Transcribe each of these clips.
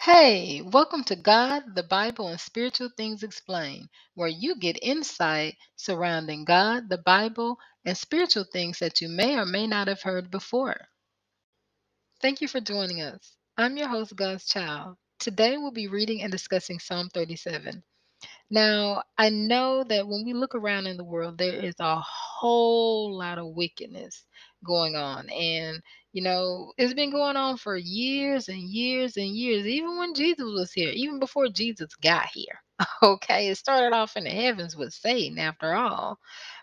Hey, welcome to God, the Bible, and Spiritual Things Explained, where you get insight surrounding God, the Bible, and spiritual things that you may or may not have heard before. Thank you for joining us. I'm your host, God's Child. Today we'll be reading and discussing Psalm 37. Now, I know that when we look around in the world, there is a whole lot of wickedness going on. And, you know, it's been going on for years and years and years, even when Jesus was here, even before Jesus got here. Okay, it started off in the heavens with Satan, after all.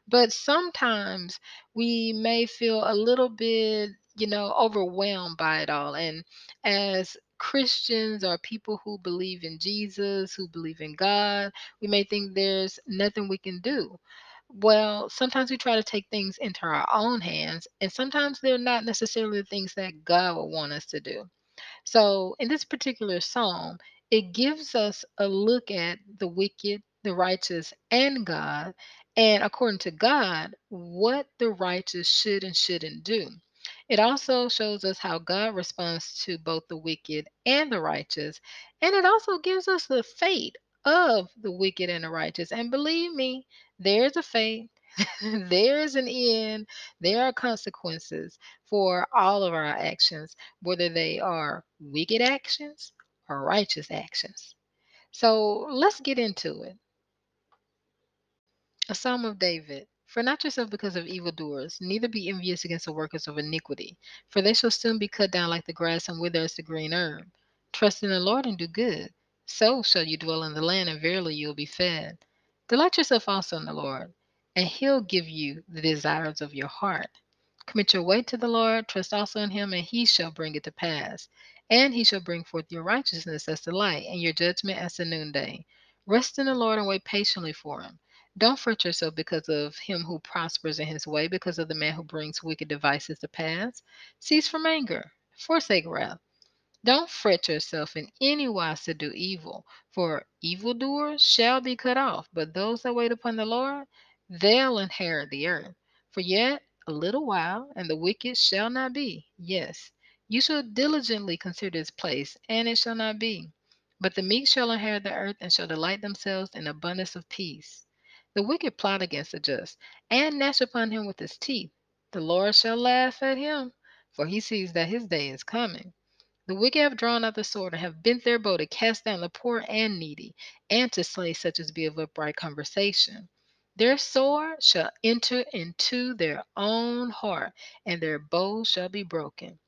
But sometimes we may feel a little bit, you know, overwhelmed by it all. And as Christians or people who believe in Jesus, who believe in God, we may think there's nothing we can do. Well, sometimes we try to take things into our own hands, and sometimes they're not necessarily the things that God would want us to do. So, in this particular psalm, it gives us a look at the wicked, the righteous, and God, and according to God, what the righteous should and shouldn't do. It also shows us how God responds to both the wicked and the righteous, and it also gives us the fate of the wicked and the righteous. And believe me, there's a fate. there is an end. There are consequences for all of our actions, whether they are wicked actions or righteous actions. So let's get into it. A Psalm of David. For not yourself because of evildoers, neither be envious against the workers of iniquity, for they shall soon be cut down like the grass and wither as the green herb. Trust in the Lord and do good. So shall you dwell in the land, and verily you will be fed. Delight yourself also in the Lord, and he'll give you the desires of your heart. Commit your way to the Lord, trust also in him, and he shall bring it to pass. And he shall bring forth your righteousness as the light, and your judgment as the noonday. Rest in the Lord and wait patiently for him. Don't fret yourself because of him who prospers in his way, because of the man who brings wicked devices to pass. Cease from anger, forsake wrath. Don't fret yourself in any wise to do evil, for evildoers shall be cut off, but those that wait upon the Lord, they'll inherit the earth. For yet a little while, and the wicked shall not be. Yes, you shall diligently consider this place, and it shall not be. But the meek shall inherit the earth, and shall delight themselves in abundance of peace. The wicked plot against the just, and gnash upon him with his teeth. The Lord shall laugh at him, for he sees that his day is coming. The wicked have drawn out the sword and have bent their bow to cast down the poor and needy, and to slay such as be of upright conversation. Their sword shall enter into their own heart, and their bow shall be broken.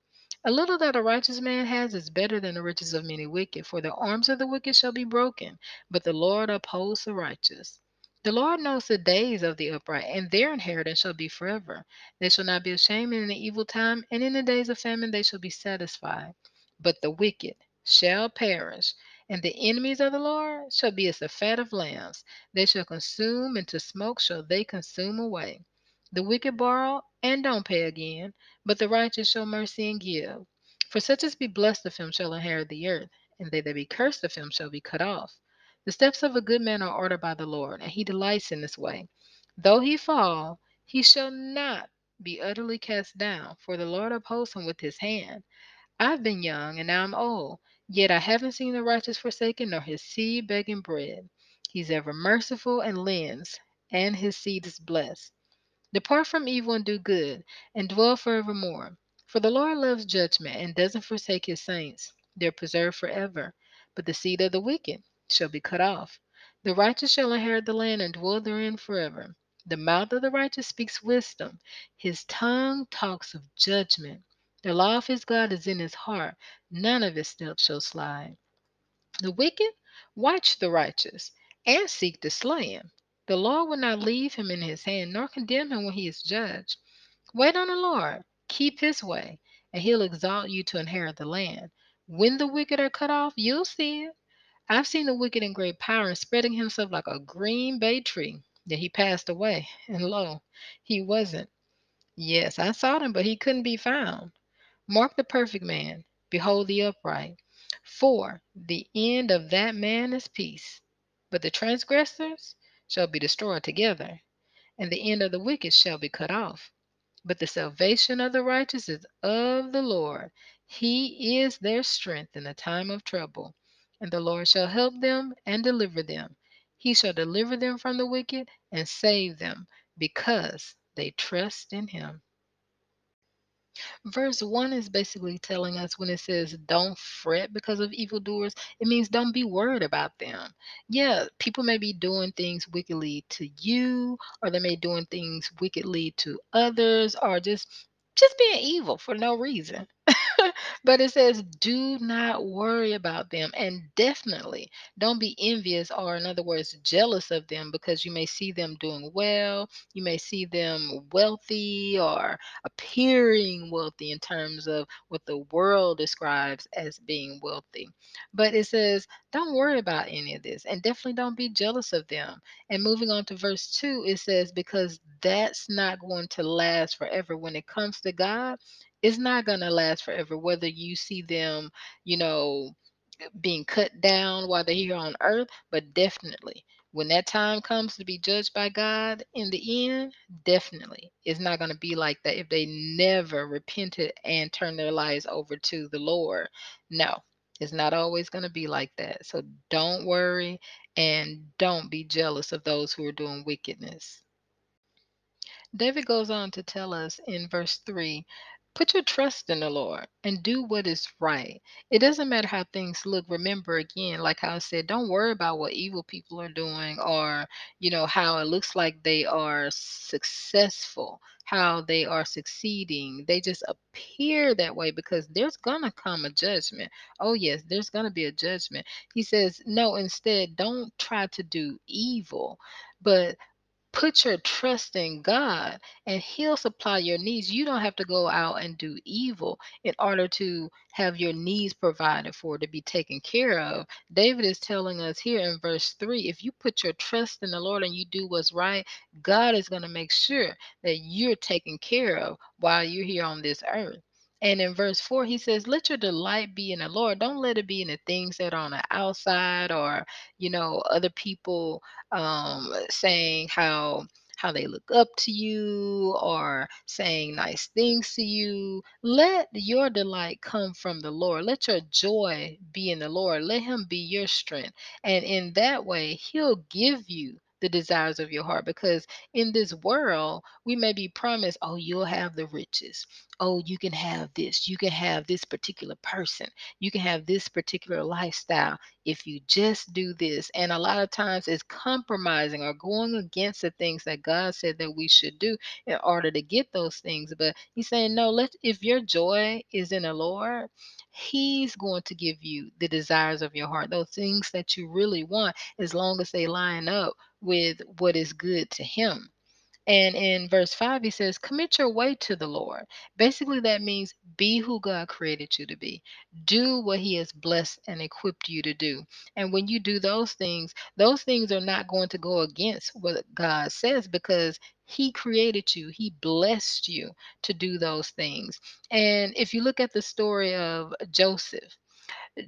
A little that a righteous man has is better than the riches of many wicked, for the arms of the wicked shall be broken, but the Lord upholds the righteous. The Lord knows the days of the upright, and their inheritance shall be forever. They shall not be ashamed in the evil time, and in the days of famine they shall be satisfied. But the wicked shall perish, and the enemies of the Lord shall be as the fat of lambs. They shall consume, and to smoke shall they consume away. The wicked borrow and don't pay again, but the righteous show mercy and give. For such as be blessed of him shall inherit the earth, and they that be cursed of him shall be cut off. The steps of a good man are ordered by the Lord, and he delights in this way. Though he fall, he shall not be utterly cast down, for the Lord upholds him with his hand. I've been young, and now I'm old, yet I haven't seen the righteous forsaken, nor his seed begging bread. He's ever merciful and lends, and his seed is blessed. Depart from evil and do good, and dwell forevermore. For the Lord loves judgment and doesn't forsake his saints. They're preserved forever. But the seed of the wicked shall be cut off. The righteous shall inherit the land and dwell therein forever. The mouth of the righteous speaks wisdom, his tongue talks of judgment. The law of his God is in his heart, none of his steps shall slide. The wicked watch the righteous and seek to slay him. The Lord will not leave him in his hand, nor condemn him when he is judged. Wait on the Lord, keep his way, and he'll exalt you to inherit the land. When the wicked are cut off, you'll see it. I've seen the wicked in great power and spreading himself like a green bay tree. Then he passed away, and lo, he wasn't. Yes, I sought him, but he couldn't be found. Mark the perfect man, behold the upright. For the end of that man is peace. But the transgressors shall be destroyed together, and the end of the wicked shall be cut off. But the salvation of the righteous is of the Lord. He is their strength in the time of trouble. And the Lord shall help them and deliver them. He shall deliver them from the wicked and save them because they trust in him. Verse 1 is basically telling us when it says don't fret because of evildoers, it means don't be worried about them. Yeah, people may be doing things wickedly to you, or they may be doing things wickedly to others, or just just being evil for no reason. but it says, do not worry about them. And definitely don't be envious or, in other words, jealous of them because you may see them doing well. You may see them wealthy or appearing wealthy in terms of what the world describes as being wealthy. But it says, don't worry about any of this and definitely don't be jealous of them. And moving on to verse 2, it says, because that's not going to last forever. When it comes to God, it's not going to last forever whether you see them you know being cut down while they're here on earth but definitely when that time comes to be judged by god in the end definitely it's not going to be like that if they never repented and turned their lives over to the lord. No it's not always going to be like that so don't worry and don't be jealous of those who are doing wickedness. David goes on to tell us in verse 3 put your trust in the Lord and do what is right. It doesn't matter how things look. Remember again, like I said, don't worry about what evil people are doing or, you know, how it looks like they are successful, how they are succeeding. They just appear that way because there's going to come a judgment. Oh, yes, there's going to be a judgment. He says, no, instead, don't try to do evil, but put your trust in God and He'll supply your needs. You don't have to go out and do evil in order to have your needs provided for, to be taken care of. David is telling us here in verse 3 if you put your trust in the Lord and you do what's right, God is going to make sure that you're taken care of while you're here on this earth. And in verse 4, he says, Let your delight be in the Lord. Don't let it be in the things that are on the outside or, you know, other people um, saying how how they look up to you or saying nice things to you. Let your delight come from the Lord. Let your joy be in the Lord. Let Him be your strength. And in that way, He'll give you the desires of your heart because in this world we may be promised oh you'll have the riches oh you can have this you can have this particular person you can have this particular lifestyle if you just do this. And a lot of times it's compromising or going against the things that God said that we should do in order to get those things. But he's saying, no, let if your joy is in the Lord, He's going to give you the desires of your heart, those things that you really want, as long as they line up with what is good to Him. And in verse 5, he says, Commit your way to the Lord. Basically, that means be who God created you to be. Do what He has blessed and equipped you to do. And when you do those things, those things are not going to go against what God says because He created you, He blessed you to do those things. And if you look at the story of Joseph,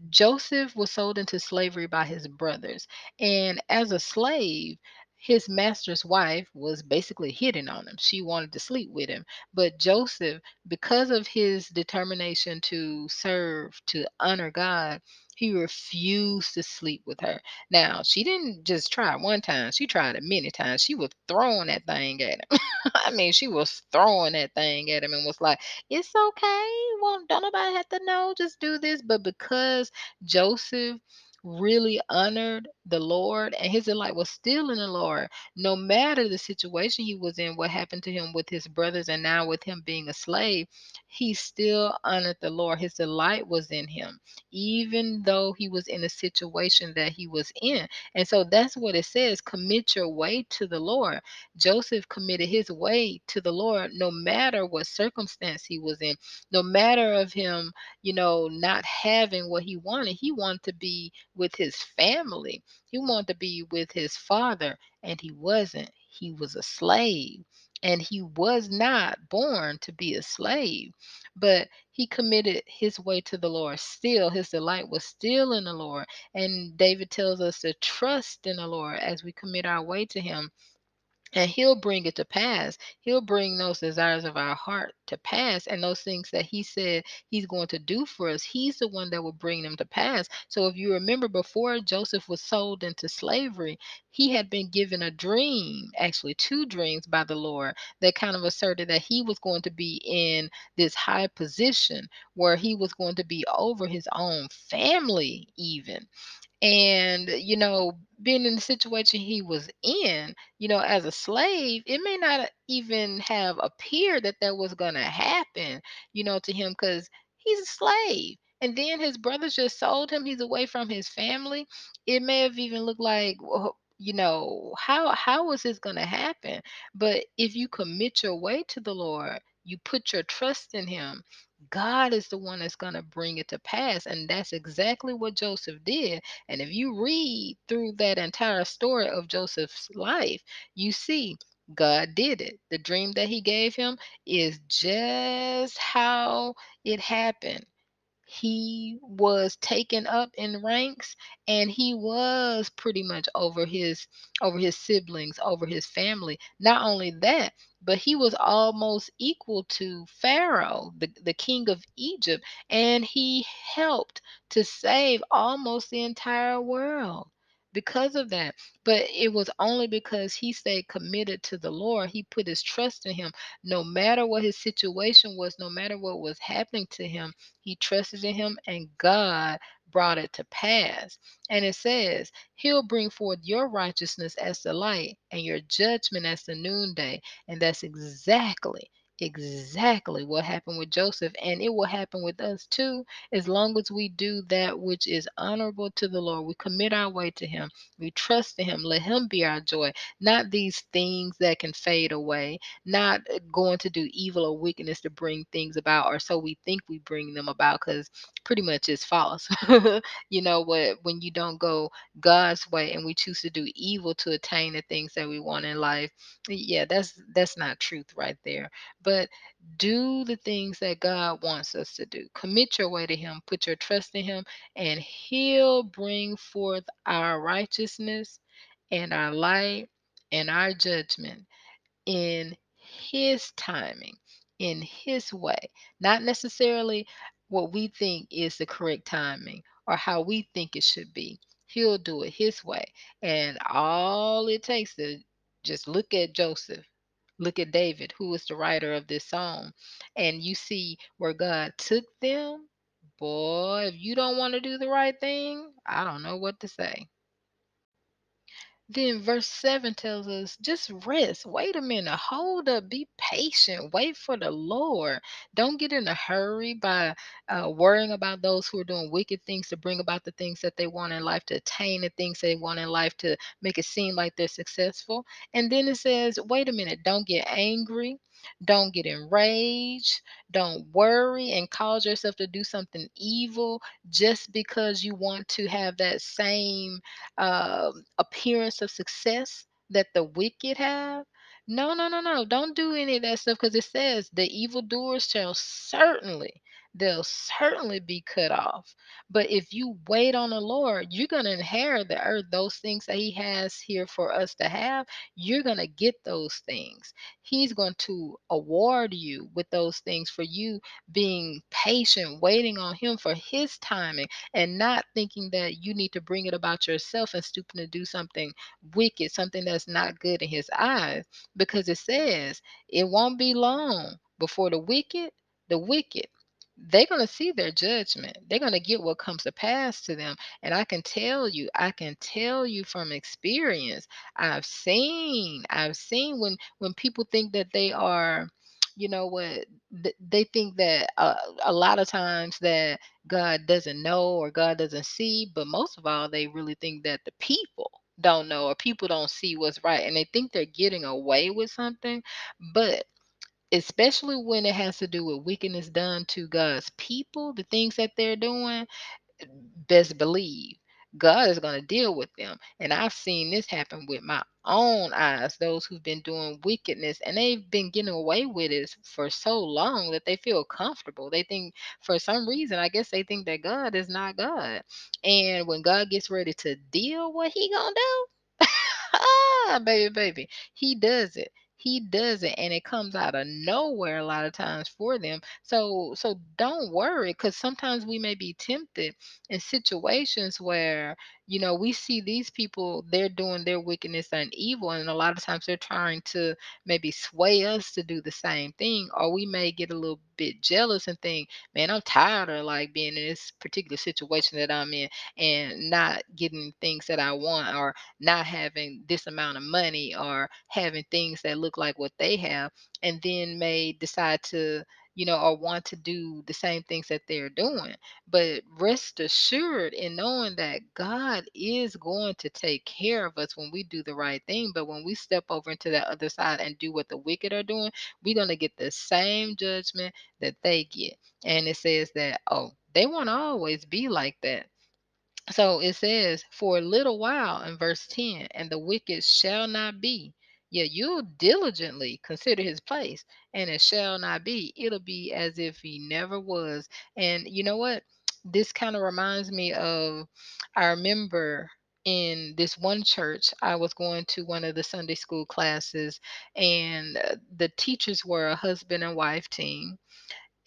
Joseph was sold into slavery by his brothers. And as a slave, his master's wife was basically hitting on him. She wanted to sleep with him. But Joseph, because of his determination to serve, to honor God, he refused to sleep with her. Now, she didn't just try one time, she tried it many times. She was throwing that thing at him. I mean, she was throwing that thing at him and was like, It's okay. Well, don't nobody have to know. Just do this. But because Joseph really honored the Lord and his delight was still in the Lord, no matter the situation he was in, what happened to him with his brothers, and now with him being a slave, he still honored the Lord. His delight was in him, even though he was in a situation that he was in. And so that's what it says commit your way to the Lord. Joseph committed his way to the Lord no matter what circumstance he was in, no matter of him, you know, not having what he wanted. He wanted to be with his family. He wanted to be with his father, and he wasn't. He was a slave, and he was not born to be a slave. But he committed his way to the Lord. Still, his delight was still in the Lord. And David tells us to trust in the Lord as we commit our way to him and he'll bring it to pass. He'll bring those desires of our heart to pass and those things that he said he's going to do for us. He's the one that will bring them to pass. So if you remember before Joseph was sold into slavery, he had been given a dream, actually two dreams by the Lord that kind of asserted that he was going to be in this high position where he was going to be over his own family even and you know being in the situation he was in you know as a slave it may not even have appeared that that was going to happen you know to him because he's a slave and then his brothers just sold him he's away from his family it may have even looked like you know how how is this going to happen? But if you commit your way to the lord you put your trust in him God is the one that's going to bring it to pass. And that's exactly what Joseph did. And if you read through that entire story of Joseph's life, you see God did it. The dream that he gave him is just how it happened he was taken up in ranks and he was pretty much over his over his siblings over his family. Not only that but he was almost equal to pharaoh the, the king of egypt and he helped to save almost the entire world because of that but it was only because he stayed committed to the lord he put his trust in him no matter what his situation was no matter what was happening to him he trusted in him, and God brought it to pass. And it says, He'll bring forth your righteousness as the light and your judgment as the noonday. And that's exactly exactly what happened with Joseph, and it will happen with us too, as long as we do that which is honorable to the Lord. We commit our way to Him, we trust in Him, let Him be our joy, not these things that can fade away, not uh, going to do evil or wickedness to bring things about, or so we think we bring them about, because pretty much it's false. you know what? When you don't go God's way and we choose to do evil to attain the things that we want in life, yeah, that's that's not truth right there but do the things that God wants us to do. Commit your way to Him, put your trust in Him, and He'll bring forth our righteousness and our light and our judgment in His timing, in His way, not necessarily what we think is the correct timing or how we think it should be. He'll do it His way. And all it takes to just look at Joseph Look at David, who is the writer of this psalm, and you see where God took them. Boy, if you don't want to do the right thing, I don't know what to say. Then verse 7 tells us just rest. Wait a minute. Hold up. Be patient. Wait for the Lord. Don't get in a hurry by uh, worrying about those who are doing wicked things to bring about the things that they want in life, to attain the things they want in life, to make it seem like they're successful. And then it says, wait a minute. Don't get angry. Don't get enraged. Don't worry and cause yourself to do something evil just because you want to have that same um, appearance of success that the wicked have. No, no, no, no. Don't do any of that stuff because it says the evildoers shall certainly, they'll certainly be cut off. But if you wait on the Lord, you're going to inherit the earth, those things that He has here for us to have. You're going to get those things. He's going to award you with those things for you being patient, waiting on Him for His timing and not thinking that you need to bring it about yourself and stooping to do something wicked, something that's not good in his eyes. Because it says it won't be long before the wicked, the wicked, they're going to see their judgment. They're going to get what comes to pass to them. And I can tell you, I can tell you from experience, I've seen, I've seen when when people think that they are you know what th- they think that uh, a lot of times that God doesn't know or God doesn't see, but most of all, they really think that the people don't know or people don't see what's right and they think they're getting away with something. But especially when it has to do with wickedness done to God's people, the things that they're doing, best believe God is going to deal with them. And I've seen this happen with my own eyes, those who've been doing wickedness and they've been getting away with it for so long that they feel comfortable. They think, for some reason, I guess they think that God is not God. And when God gets ready to deal, what he going to do? ah, baby, baby. He does it. He does it and it comes out of nowhere a lot of times for them. So so don't worry cuz sometimes we may be tempted in situations where you know we see these people they're doing their wickedness and evil and a lot of times they're trying to maybe sway us to do the same thing or we may get a little bit jealous and think man i'm tired of like being in this particular situation that i'm in and not getting things that i want or not having this amount of money or having things that look like what they have and then may decide to you know or want to do the same things that they're doing but rest assured in knowing that god is going to take care of us when we do the right thing but when we step over into that other side and do what the wicked are doing we're going to get the same judgment that they get and it says that oh they won't always be like that so it says, for a little while in verse 10, and the wicked shall not be. Yeah, you'll diligently consider his place, and it shall not be. It'll be as if he never was. And you know what? This kind of reminds me of, I remember in this one church, I was going to one of the Sunday school classes, and uh, the teachers were a husband and wife team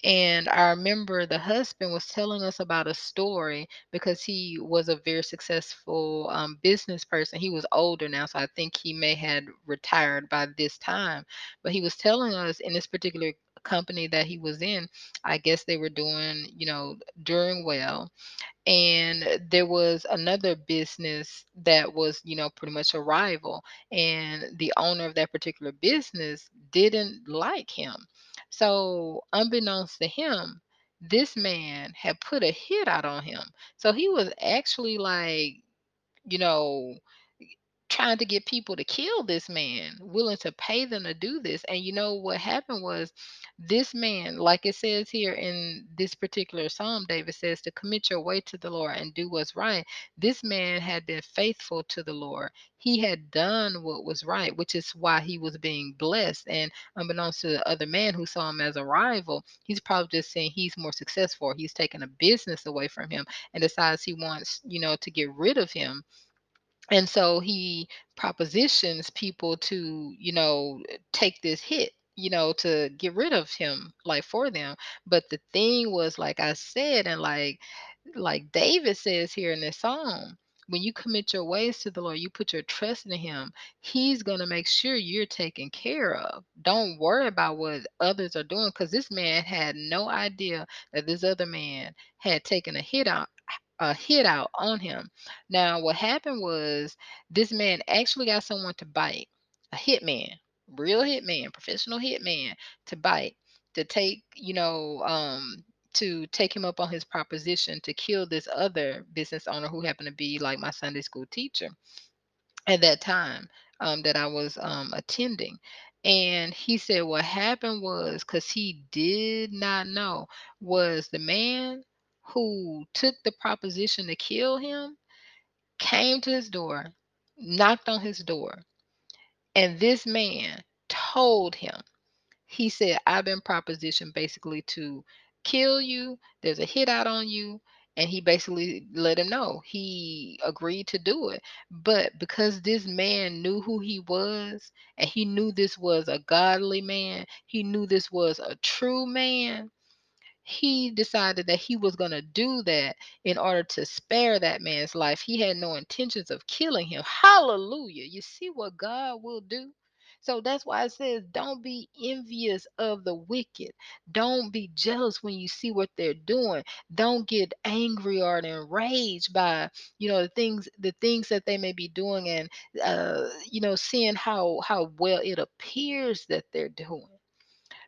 and I remember the husband was telling us about a story because he was a very successful um, business person. He was older now, so I think he may had retired by this time. But he was telling us in this particular company that he was in, I guess they were doing, you know, doing well and there was another business that was you know pretty much a rival and the owner of that particular business didn't like him so unbeknownst to him this man had put a hit out on him. So he was actually like you know trying to get people to kill this man, willing to pay them to do this. And you know what happened was this man, like it says here in this particular psalm, David says to commit your way to the Lord and do what's right. This man had been faithful to the Lord. He had done what was right, which is why he was being blessed. And unbeknownst to the other man who saw him as a rival, he's probably just saying he's more successful. He's taking a business away from him and decides he wants, you know, to get rid of him and so he propositions people to you know take this hit you know to get rid of him like for them. But the thing was like i said and like like david says here in this psalm when you commit your ways to the lord you put your trust in him he's going to make sure you're taken care of. Don't worry about what others are doing because this man had no idea that this other man had taken a hit out a hit out on him. Now, what happened was this man actually got someone to bite, a hitman, real hitman, professional hitman to bite, to take, you know, um, to take him up on his proposition to kill this other business owner who happened to be like my Sunday school teacher at that time um, that I was um, attending. And he said what happened was because he did not know was the man who took the proposition to kill him came to his door, knocked on his door, and this man told him he said, I've been propositioned basically to kill you. There's a hit out on you. And he basically let him know he agreed to do it. But because this man knew who he was and he knew this was a godly man, he knew this was a true man, he decided that he was going to do that in order to spare that man's life. He had no intentions of killing him. Hallelujah. You see what God will do? So that's why it says, don't be envious of the wicked. Don't be jealous when you see what they're doing. Don't get angry or enraged by, you know, the things the things that they may be doing and uh, you know, seeing how how well it appears that they're doing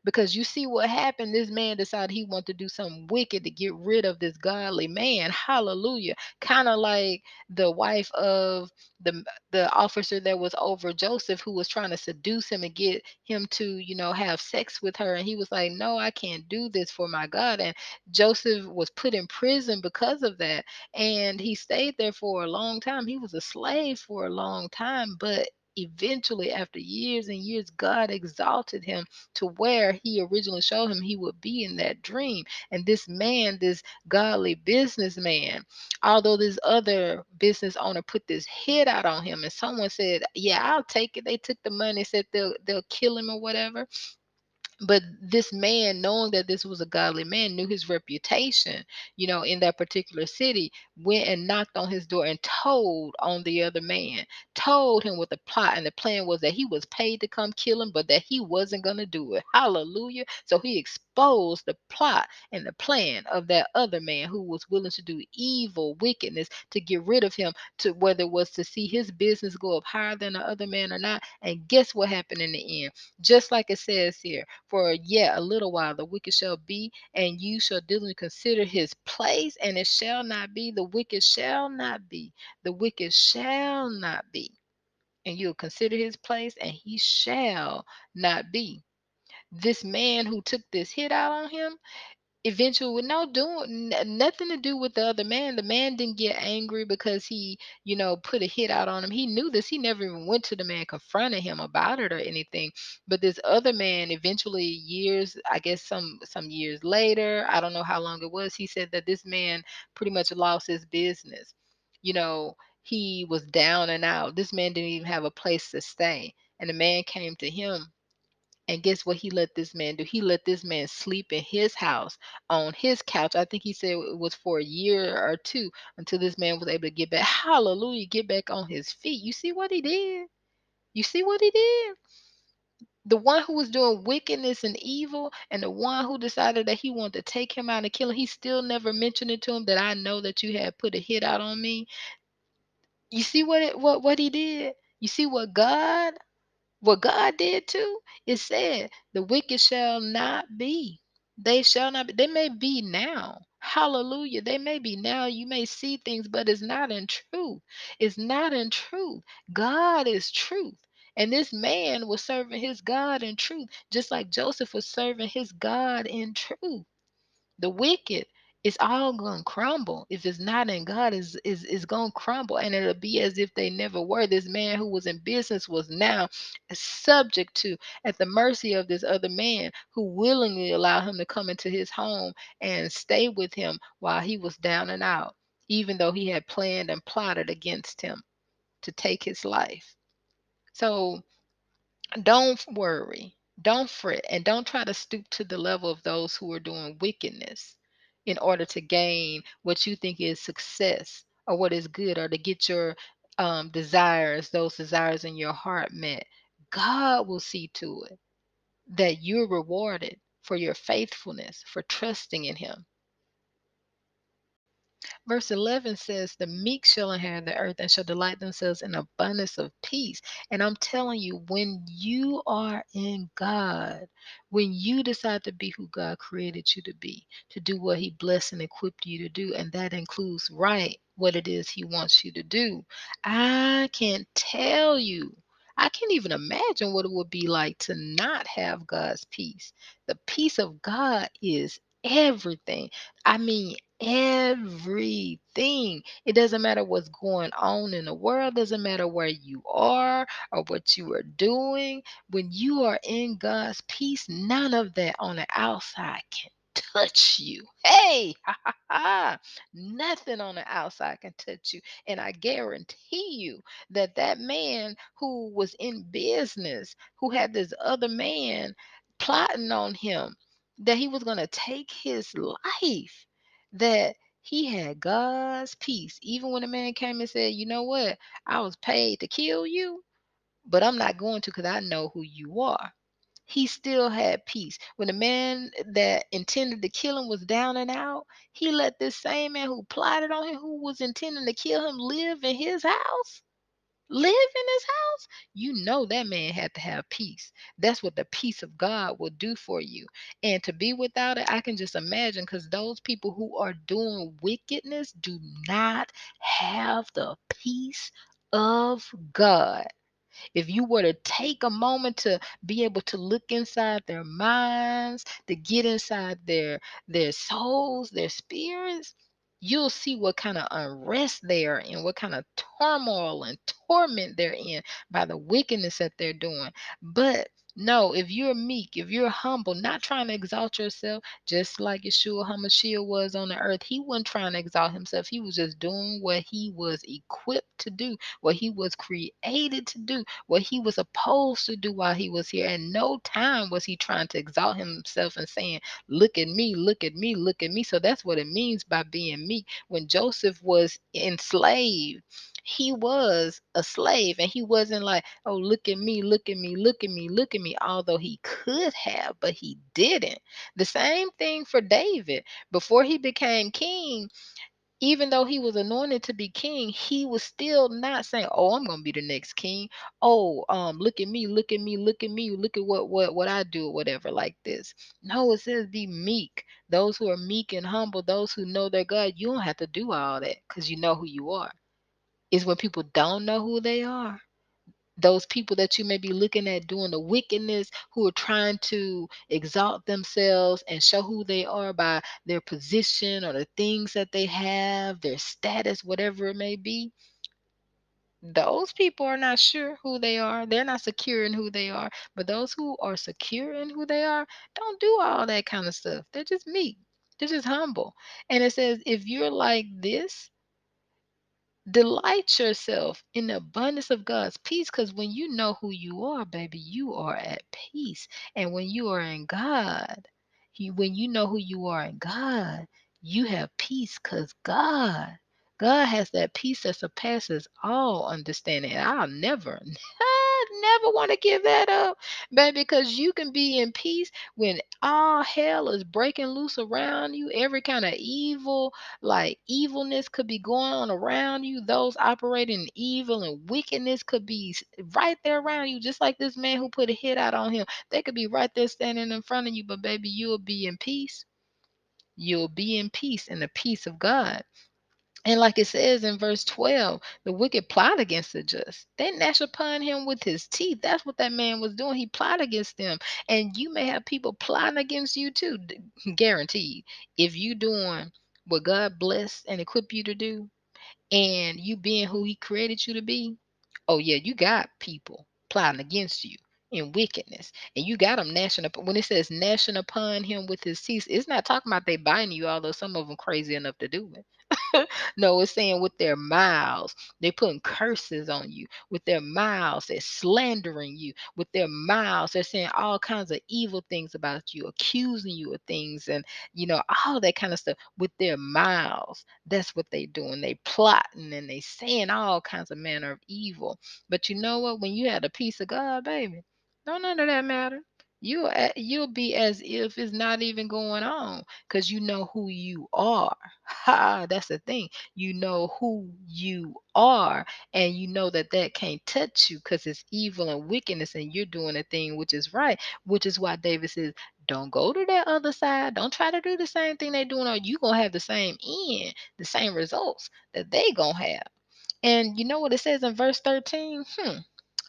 because you see what happened this man decided he wanted to do something wicked to get rid of this godly man. Hallelujah. Kind of like the wife of the the officer that was over joseph who was trying to seduce him and get him to you know have sex with her and he was like no i can't do this for my god and joseph was put in prison because of that and he stayed there for a long time. He was a slave for a long time but eventually, after years and years, God exalted him to where he originally showed him he would be in that dream. And this man, this godly businessman, although this other business owner put this hit out on him, and someone said, Yeah, I'll take it. They took the money, said they'll they'll kill him or whatever but this man knowing that this was a godly man knew his reputation you know in that particular city went and knocked on his door and told on the other man told him what the plot and the plan was that he was paid to come kill him but that he wasn't going to do it. Hallelujah. So he exposed the plot and the plan of that other man who was willing to do evil wickedness to get rid of him to whether it was to see his business go up higher than the other man or not. And guess what happened in the end? Just like it says here for yet a little while the wicked shall be, and you shall diligently consider his place, and it shall not be. The wicked shall not be. The wicked shall not be. And you'll consider his place, and he shall not be. This man who took this hit out on him, eventually with no doing nothing to do with the other man. The man didn't get angry because he you know put a hit out on him. He knew this. He never even went to the man confronted him about it or anything. But this other man eventually years i guess some some years later i don't know how long it was he said that this man pretty much lost his business. You know he was down and out. This man didn't even have a place to stay. And the man came to him and guess what he let this man do? He let this man sleep in his house on his couch. I think he said it was for a year or two until this man was able to get back. Hallelujah, get back on his feet. You see what he did? You see what he did? The one who was doing wickedness and evil, and the one who decided that he wanted to take him out and kill him, he still never mentioned it to him that I know that you had put a hit out on me. You see what it, what what he did? You see what God what God did too, it said, the wicked shall not be. They shall not be. They may be now. Hallelujah. They may be now. You may see things, but it's not in truth. It's not in truth. God is truth. And this man was serving his God in truth, just like Joseph was serving his God in truth. The wicked it's all gonna crumble if it's not in God is is is gonna crumble and it'll be as if they never were. This man who was in business was now subject to at the mercy of this other man who willingly allowed him to come into his home and stay with him while he was down and out, even though he had planned and plotted against him to take his life. So don't worry, don't fret, and don't try to stoop to the level of those who are doing wickedness in order to gain what you think is success or what is good or to get your um, desires, those desires in your heart met. God will see to it that you're rewarded for your faithfulness, for trusting in Him. Verse 11 says, The meek shall inherit the earth and shall delight themselves in abundance of peace. And I'm telling you, when you are in God, when you decide to be who God created you to be, to do what He blessed and equipped you to do, and that includes right what it is He wants you to do, I can't tell you. I can't even imagine what it would be like to not have God's peace. The peace of God is everything. I mean, everything. It doesn't matter what's going on in the world, doesn't matter where you are or what you are doing. When you are in God's peace, none of that on the outside can touch you. Hey, nothing on the outside can touch you. And I guarantee you that that man who was in business, who had this other man plotting on him, that he was going to take his life, that he had God's peace. Even when a man came and said, You know what? I was paid to kill you, but I'm not going to because I know who you are. He still had peace. When the man that intended to kill him was down and out, he let this same man who plotted on him, who was intending to kill him, live in his house live in his house, you know that man had to have peace. That's what the peace of God will do for you. And to be without it, I can just imagine because those people who are doing wickedness do not have the peace of God. If you were to take a moment to be able to look inside their minds, to get inside their their souls, their spirits, you'll see what kind of unrest they are in, what kind of turmoil and torment they're in by the wickedness that they're doing. But no, if you're meek, if you're humble, not trying to exalt yourself, just like Yeshua HaMashiach was on the earth, he wasn't trying to exalt himself. He was just doing what he was equipped to do, what he was created to do, what he was supposed to do while he was here. And no time was he trying to exalt himself and saying, Look at me, look at me, look at me. So that's what it means by being meek. When Joseph was enslaved, he was a slave and he wasn't like, oh, look at me, look at me, look at me, look at me, although he could have, but he didn't. The same thing for David. Before he became king, even though he was anointed to be king, he was still not saying, "Oh, I'm going to be the next king." Oh, um, look at me, look at me, look at me, look at what what what I do, whatever like this. No, it says be meek. Those who are meek and humble, those who know their God, you don't have to do all that because you know who you are. Is when people don't know who they are those people that you may be looking at doing the wickedness who are trying to exalt themselves and show who they are by their position or the things that they have, their status, whatever it may be. Those people are not sure who they are. They're not secure in who they are. But those who are secure in who they are don't do all that kind of stuff. They're just meek, they're just humble. And it says, if you're like this, Delight yourself in the abundance of God's peace because when you know who you are, baby, you are at peace. And when you are in God, when you know who you are in God, you have peace because God, God has that peace that surpasses all understanding. And I'll never, never want to give that up, baby, because you can be in peace when all hell is breaking loose around you. Every kind of evil, like evilness could be going on around you. Those operating in evil and wickedness could be right there around you, just like this man who put a hit out on him. They could be right there standing in front of you, but baby, you'll be in peace. You'll be in peace in the peace of God. And like it says in verse 12, the wicked plot against the just. They gnash upon him with his teeth. That's what that man was doing. He plot against them. And you may have people plotting against you too, guaranteed. If you doing what God blessed and equipped you to do, and you being who he created you to be, oh yeah, you got people plotting against you in wickedness. And you got them gnashing up. When it says gnashing upon him with his teeth, it's not talking about they biting you, although some of them crazy enough to do it. no, it's saying with their mouths, they're putting curses on you. With their mouths, they're slandering you. With their mouths, they're saying all kinds of evil things about you, accusing you of things, and you know, all that kind of stuff. With their mouths, that's what they doing. They plotting and they saying all kinds of manner of evil. But you know what? When you had a peace of God, baby, don't none of that matter. You'll you'll be as if it's not even going on because you know who you are. Ha, that's the thing. You know who you are, and you know that that can't touch you because it's evil and wickedness, and you're doing a thing which is right. Which is why David says, "Don't go to that other side. Don't try to do the same thing they're doing, or you're gonna have the same end, the same results that they gonna have." And you know what it says in verse 13? Hmm.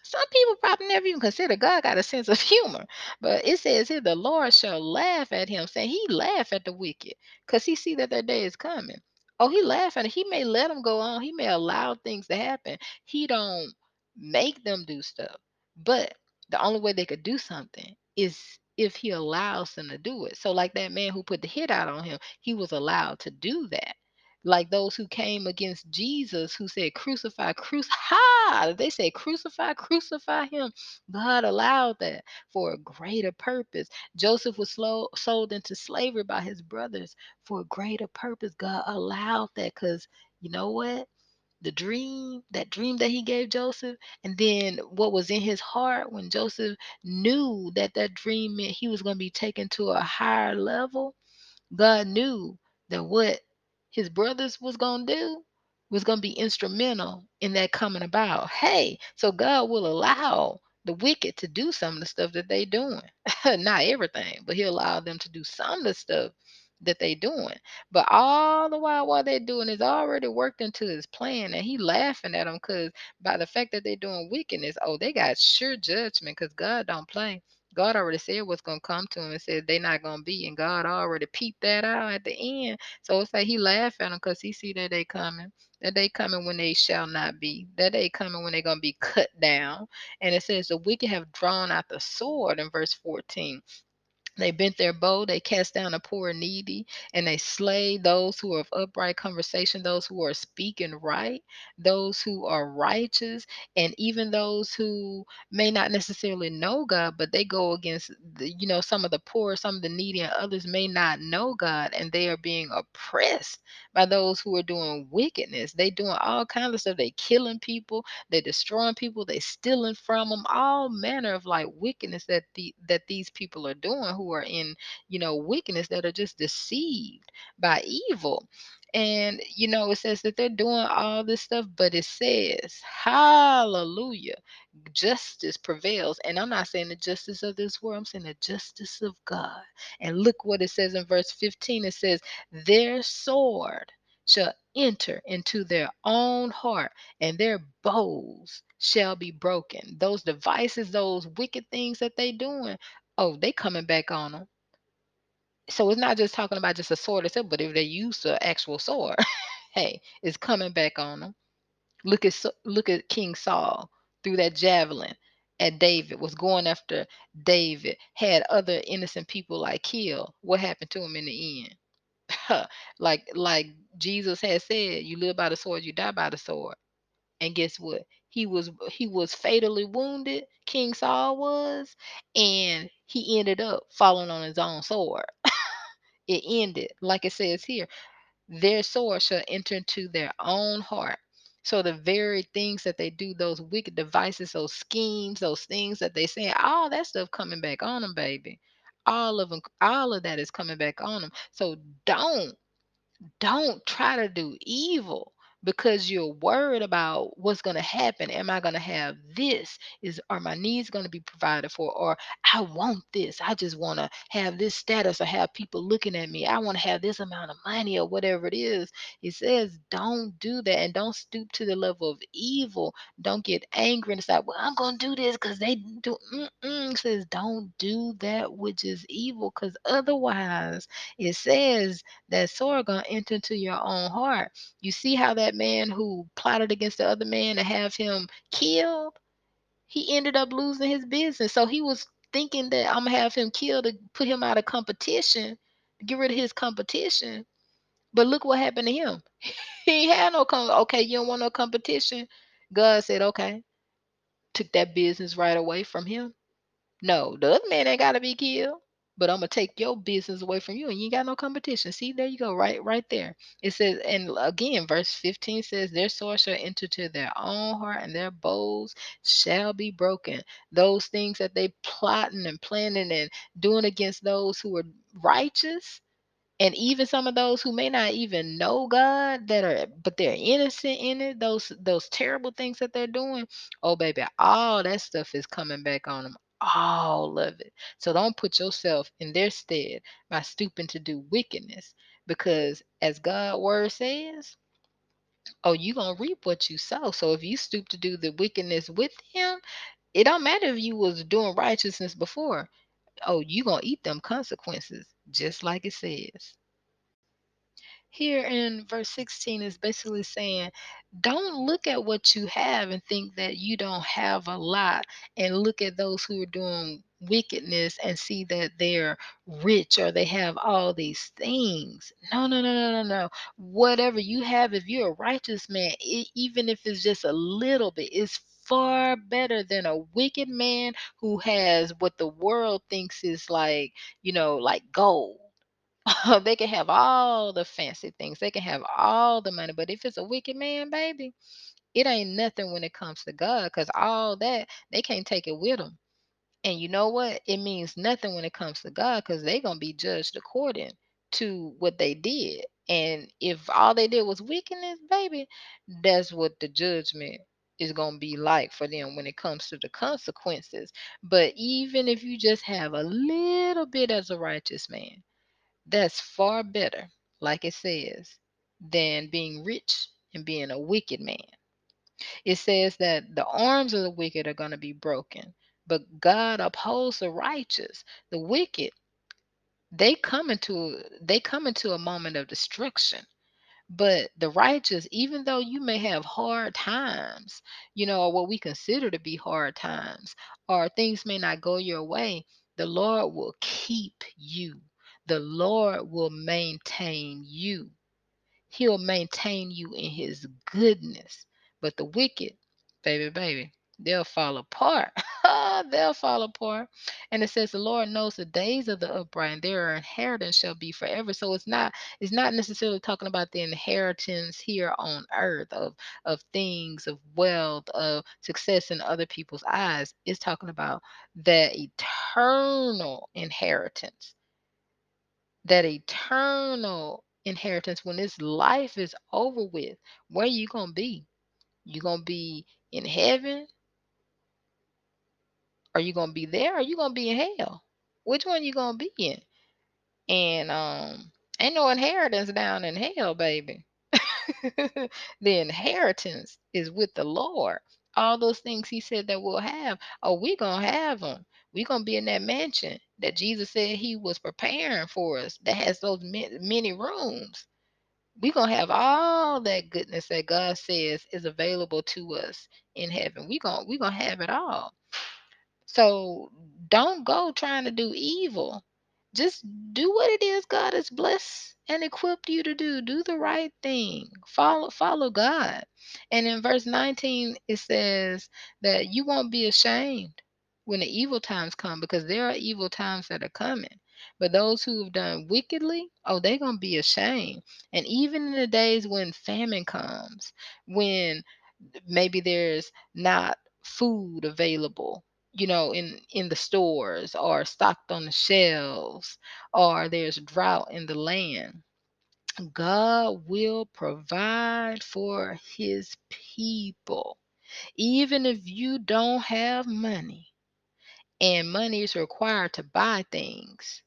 Some people probably never even consider God got a sense of humor. But it says here, the Lord shall laugh at him, saying he laugh at the wicked because he see that their day is coming. Oh, he laugh at it. He may let them go on. He may allow things to happen. He don't make them do stuff. But the only way they could do something is if he allows them to do it. So like that man who put the hit out on him, he was allowed to do that like those who came against Jesus, who said, Crucify, crucify. They said, Crucify, crucify him. God allowed that for a greater purpose. Joseph was slow, sold into slavery by his brothers for a greater purpose. God allowed that because you know what? The dream, that dream that he gave Joseph, and then what was in his heart when Joseph knew that that dream meant he was going to be taken to a higher level God knew that what his brothers was going to do was going to be instrumental in that coming about. Hey, so God will allow the wicked to do some of the stuff that they doing. Not everything, but he'll allow them to do some of the stuff that they doing. But all the while while they're doing is already worked into his plan and he laughing at them because by the fact that they're doing wickedness, oh, they got sure judgment because God don't play. God already said what's gonna come to him and said they're not gonna be, and God already peeped that out at the end. So it's like he laughed at them because he see that they coming. That they coming when they shall not be. That they coming when they gonna be cut down. And it says the wicked have drawn out the sword in verse 14. They bent their bow, they cast down the poor and needy, and they slay those who are of upright conversation, those who are speaking right, those who are righteous, and even those who may not necessarily know God, but they go against, the, you know, some of the poor, some of the needy, and others may not know God, and they are being oppressed by those who are doing wickedness. They doing all kinds of stuff. They killing people, they destroying people, they stealing from them, all manner of like wickedness that the that these people are doing who are in, you know, wickedness that are just deceived by evil. And you know, it says that they're doing all this stuff, but it says, Hallelujah, justice prevails. And I'm not saying the justice of this world, I'm saying the justice of God. And look what it says in verse 15 it says, Their sword shall enter into their own heart, and their bows shall be broken. Those devices, those wicked things that they doing, oh, they coming back on them. So it's not just talking about just a sword itself, but if they use the actual sword, hey, it's coming back on them. Look at look at King Saul threw that javelin at David, was going after David, had other innocent people like killed. What happened to him in the end? like like Jesus had said, you live by the sword, you die by the sword. And guess what? He was he was fatally wounded, King Saul was, and he ended up falling on his own sword. it ended, like it says here, their sword shall enter into their own heart. So the very things that they do, those wicked devices, those schemes, those things that they say, all that stuff coming back on them, baby. All of them, all of that is coming back on them. So don't, don't try to do evil because you're worried about what's going to happen. Am i going to have this? Is are my needs going to be provided for? Or i want this. I just want to have this status or have people looking at me. I want to have this amount of money or whatever it is. It says don't do that and don't stoop to the level of evil. Don't get angry and decide well i'm going to do this because they do Mm-mm. says don't do that which is evil because otherwise it says that sword going to enter into your own heart. You see how that man who plotted against the other man to have him killed, he ended up losing his business. So he was thinking that I'm gonna have him killed to put him out of competition, get rid of his competition. But look what happened to him. he had no com- okay, you don't want no competition. God said, okay. Took that business right away from him. No, the other man ain't gotta be killed but I'm gonna take your business away from you, and you ain't got no competition. See, there you go, right, right there. It says, and again, verse 15 says, Their sword shall enter to their own heart, and their bows shall be broken. Those things that they plotting and planning and doing against those who are righteous, and even some of those who may not even know God that are but they're innocent in it those those terrible things that they're doing oh baby all that stuff is coming back on them all of it. So don't put yourself in their stead by stooping to do wickedness because as God word says oh you gonna reap what you sow. So if you stoop to do the wickedness with him it don't matter if you was doing righteousness before. Oh you gonna eat them consequences just like it says here in verse 16 is basically saying don't look at what you have and think that you don't have a lot and look at those who are doing wickedness and see that they're rich or they have all these things. No no no no no no. Whatever you have if you're a righteous man e- even if it's just a little bit is far better than a wicked man who has what the world thinks is like you know like gold they can have all the fancy things. They can have all the money. But if it's a wicked man, baby, it ain't nothing when it comes to God because all that, they can't take it with them. And you know what? It means nothing when it comes to God because they're going to be judged according to what they did. And if all they did was wickedness, baby, that's what the judgment is going to be like for them when it comes to the consequences. But even if you just have a little bit as a righteous man, that's far better, like it says, than being rich and being a wicked man. It says that the arms of the wicked are going to be broken, but God upholds the righteous. The wicked, they come into they come into a moment of destruction. But the righteous, even though you may have hard times, you know, or what we consider to be hard times, or things may not go your way, the Lord will keep you. The Lord will maintain you. He'll maintain you in his goodness. But the wicked, baby, baby, they'll fall apart. they'll fall apart. And it says the Lord knows the days of the upright, and their inheritance shall be forever. So it's not it's not necessarily talking about the inheritance here on earth of of things, of wealth, of success in other people's eyes. It's talking about that eternal inheritance. That eternal inheritance when this life is over with where you gonna be? You gonna be in heaven? Are you gonna be there or you gonna be in hell? Which one you gonna be in? And um ain't no inheritance down in hell baby. The inheritance is with the lord. All those things he said that we'll have oh we gonna have them we gonna be in that mansion that jesus said he was preparing for us that has those many rooms we're going to have all that goodness that God says is available to us in heaven. We're going we to have it all. So don't go trying to do evil. Just do what it is God has blessed and equipped you to do. Do the right thing. Follow follow God. And in verse 19 it says that you won't be ashamed when the evil times come because there are evil times that are coming. But those who have done wickedly, oh, they're going to be ashamed. And even in the days when famine comes, when maybe there's not food available, you know, in in the stores or stocked on the shelves, or there's drought in the land, God will provide for his people. Even if you don't have money and money is required to buy things,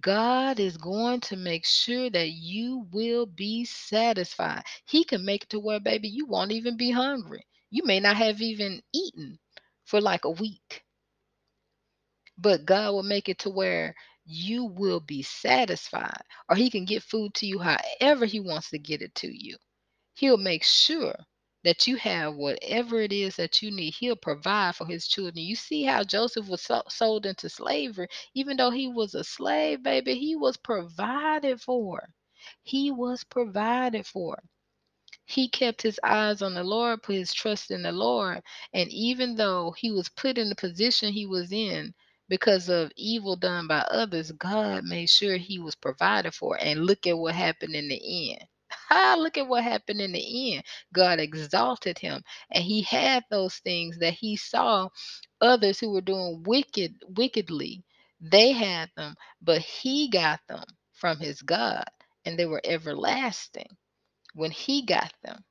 God is going to make sure that you will be satisfied. He can make it to where, baby, you won't even be hungry. You may not have even eaten for like a week. But God will make it to where you will be satisfied, or He can get food to you however He wants to get it to you. He'll make sure that you have whatever it is that you need. He'll provide for his children. You see how Joseph was so- sold into slavery. Even though he was a slave, baby, he was provided for. He was provided for. He kept his eyes on the Lord, put his trust in the Lord. And even though he was put in the position he was in because of evil done by others, God made sure he was provided for. And look at what happened in the end. Look at what happened in the end. God exalted him, and he had those things that he saw others who were doing wicked wickedly. They had them, but he got them from his God, and they were everlasting when he got them.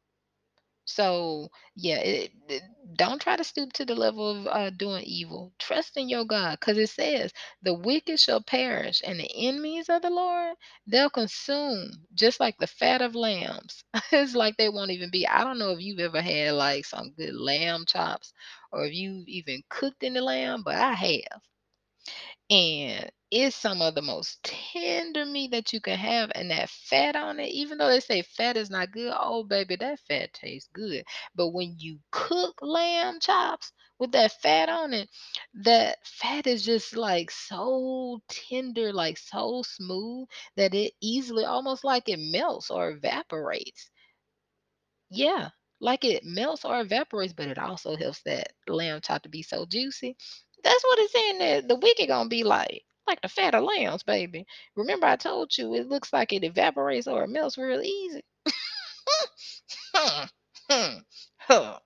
So yeah, it, it- don't try to stoop to the level of uh, doing evil. Trust in your God, because it says the wicked shall perish, and the enemies of the Lord they'll consume just like the fat of lambs. it's like they won't even be. I don't know if you've ever had like some good lamb chops, or if you've even cooked in the lamb, but I have and it's some of the most tender meat that you can have and that fat on it even though they say fat is not good oh baby that fat tastes good but when you cook lamb chops with that fat on it that fat is just like so tender like so smooth that it easily almost like it melts or evaporates yeah, like it melts or evaporates, but it also helps that lamb chop to be so juicy. That's what it's saying that the wicked gonna be like. Like the fat of lambs, baby. Remember I told you it looks like it evaporates or it melts real easy.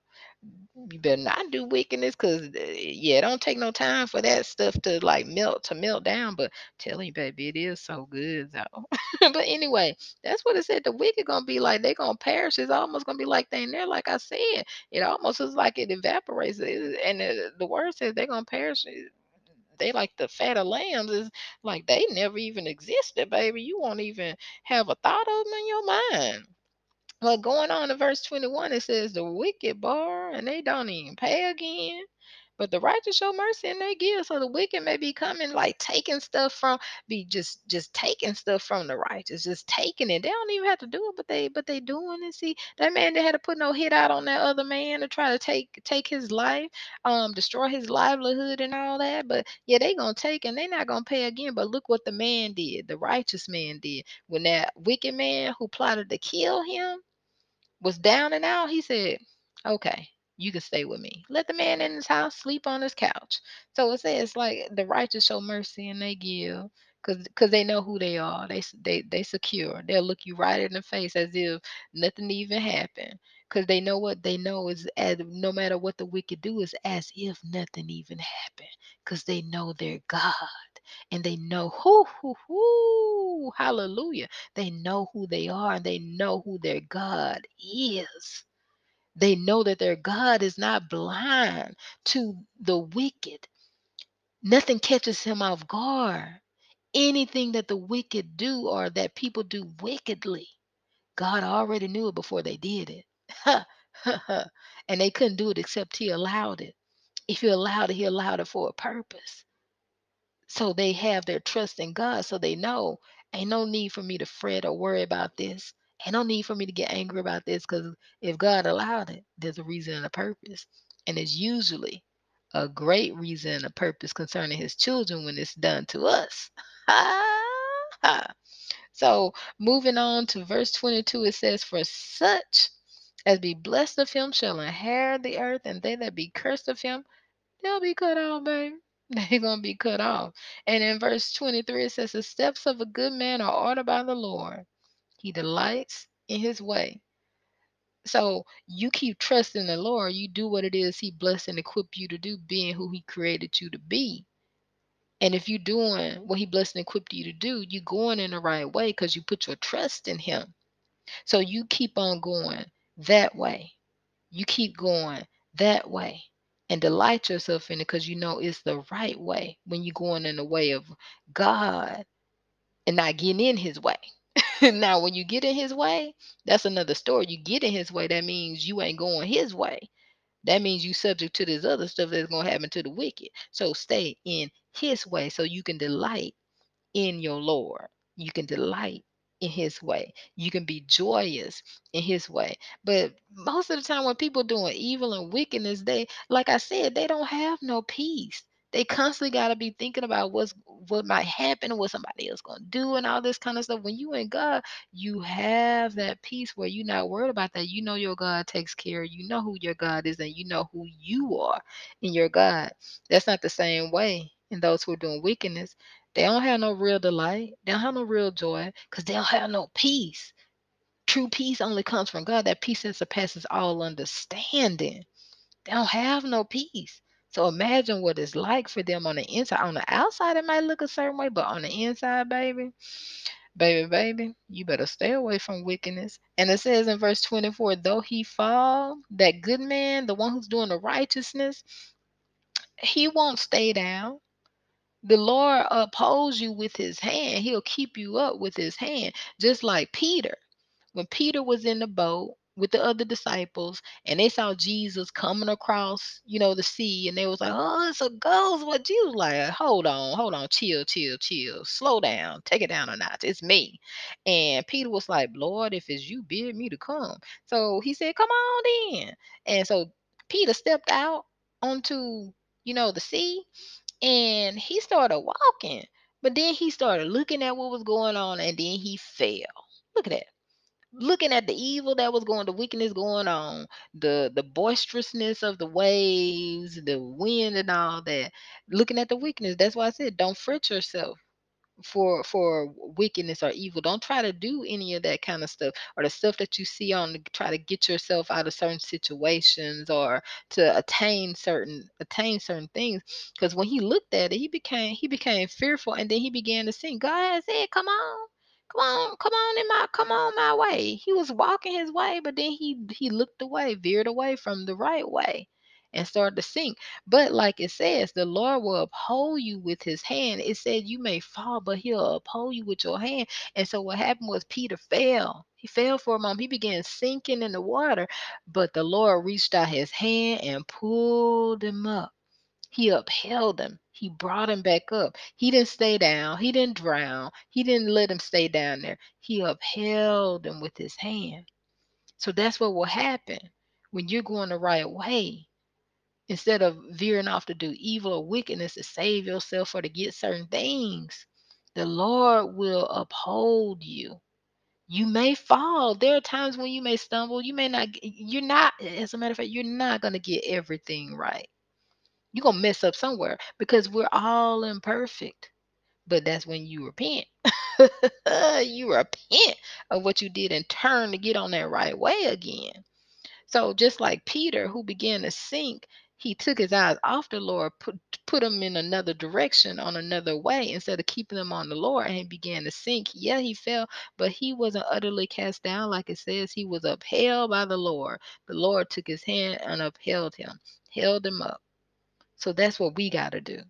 You better not do wickedness because uh, yeah, it don't take no time for that stuff to like melt to melt down. But tell you, baby, it is so good though. but anyway, that's what it said. The wicked gonna be like they gonna perish. It's almost gonna be like they in there. Like I said, it almost is like it evaporates. And the, the word says they're gonna perish. They like the fat of lambs is like they never even existed, baby. You won't even have a thought of them in your mind. But going on to verse 21, it says the wicked bar and they don't even pay again. But the righteous show mercy and they give. So the wicked may be coming like taking stuff from be just just taking stuff from the righteous, just taking it. They don't even have to do it, but they but they doing it. See, that man they had to put no hit out on that other man to try to take take his life, um, destroy his livelihood and all that. But yeah, they gonna take and they not gonna pay again. But look what the man did, the righteous man did. When that wicked man who plotted to kill him was down and out, he said, Okay, you can stay with me. Let the man in his house sleep on his couch. So it says like the righteous show mercy and they give because because they know who they are. They they they secure. They'll look you right in the face as if nothing even happened. Because they know what they know is as no matter what the wicked do is as if nothing even happened. Because they know their God and they know who who who hallelujah. They know who they are and they know who their God is. They know that their God is not blind to the wicked. Nothing catches him off guard. Anything that the wicked do or that people do wickedly, God already knew it before they did it. and they couldn't do it except He allowed it. If He allowed it, He allowed it for a purpose. So they have their trust in God. So they know ain't no need for me to fret or worry about this. Ain't no need for me to get angry about this because if God allowed it, there's a reason and a purpose. And it's usually a great reason and a purpose concerning his children when it's done to us. so moving on to verse 22, it says, For such as be blessed of him shall inherit the earth, and they that be cursed of him, they'll be cut off, baby. They're going to be cut off. And in verse 23, it says, The steps of a good man are ordered by the Lord. He delights in his way. So you keep trusting the Lord. You do what it is He blessed and equipped you to do, being who He created you to be. And if you're doing what He blessed and equipped you to do, you're going in the right way because you put your trust in Him. So you keep on going that way. You keep going that way and delight yourself in it because you know it's the right way when you're going in the way of God and not getting in his way. now, when you get in his way, that's another story. You get in his way, that means you ain't going his way. That means you subject to this other stuff that's going to happen to the wicked. So stay in his way so you can delight in your Lord. You can delight in his way. You can be joyous in his way. But most of the time when people doing evil and wickedness, they like I said, they don't have no peace. They constantly got to be thinking about what's what might happen, what somebody else gonna do, and all this kind of stuff. When you in God, you have that peace where you're not worried about that. You know your God takes care. You know who your God is, and you know who you are in your God. That's not the same way in those who are doing wickedness. They don't have no real delight. They don't have no real joy because they don't have no peace. True peace only comes from God. That peace that surpasses all understanding. They don't have no peace. So imagine what it's like for them on the inside. On the outside, it might look a certain way, but on the inside, baby, baby, baby, you better stay away from wickedness. And it says in verse 24, though he fall, that good man, the one who's doing the righteousness, he won't stay down. The Lord upholds you with his hand. He'll keep you up with his hand, just like Peter. When Peter was in the boat with the other disciples and they saw Jesus coming across, you know, the sea, and they was like, Oh, it's a ghost. What Jesus like, hold on, hold on, chill, chill, chill, slow down, take it down a notch. It's me. And Peter was like, Lord, if it's you, bid me to come. So he said, Come on in. And so Peter stepped out onto, you know, the sea and he started walking. But then he started looking at what was going on and then he fell. Look at that. Looking at the evil that was going, the wickedness going on, the the boisterousness of the waves, the wind and all that. Looking at the weakness. That's why I said don't fret yourself for for wickedness or evil. Don't try to do any of that kind of stuff or the stuff that you see on to try to get yourself out of certain situations or to attain certain attain certain things. Because when he looked at it, he became he became fearful and then he began to sing. God said, Come on. Come on, come on in my come on my way. He was walking his way, but then he he looked away, veered away from the right way and started to sink. But like it says, the Lord will uphold you with his hand. It said you may fall, but he'll uphold you with your hand. And so what happened was Peter fell. He fell for a moment. He began sinking in the water, but the Lord reached out his hand and pulled him up. He upheld him. He brought him back up. He didn't stay down. He didn't drown. He didn't let him stay down there. He upheld him with his hand. So that's what will happen when you're going the right way. Instead of veering off to do evil or wickedness to save yourself or to get certain things, the Lord will uphold you. You may fall. There are times when you may stumble. You may not, you're not, as a matter of fact, you're not going to get everything right. You're to mess up somewhere because we're all imperfect. But that's when you repent. you repent of what you did and turn to get on that right way again. So just like Peter, who began to sink, he took his eyes off the Lord, put put him in another direction, on another way, instead of keeping them on the Lord, and he began to sink. Yeah, he fell, but he wasn't utterly cast down, like it says. He was upheld by the Lord. The Lord took his hand and upheld him, held him up. So that's what we got to do.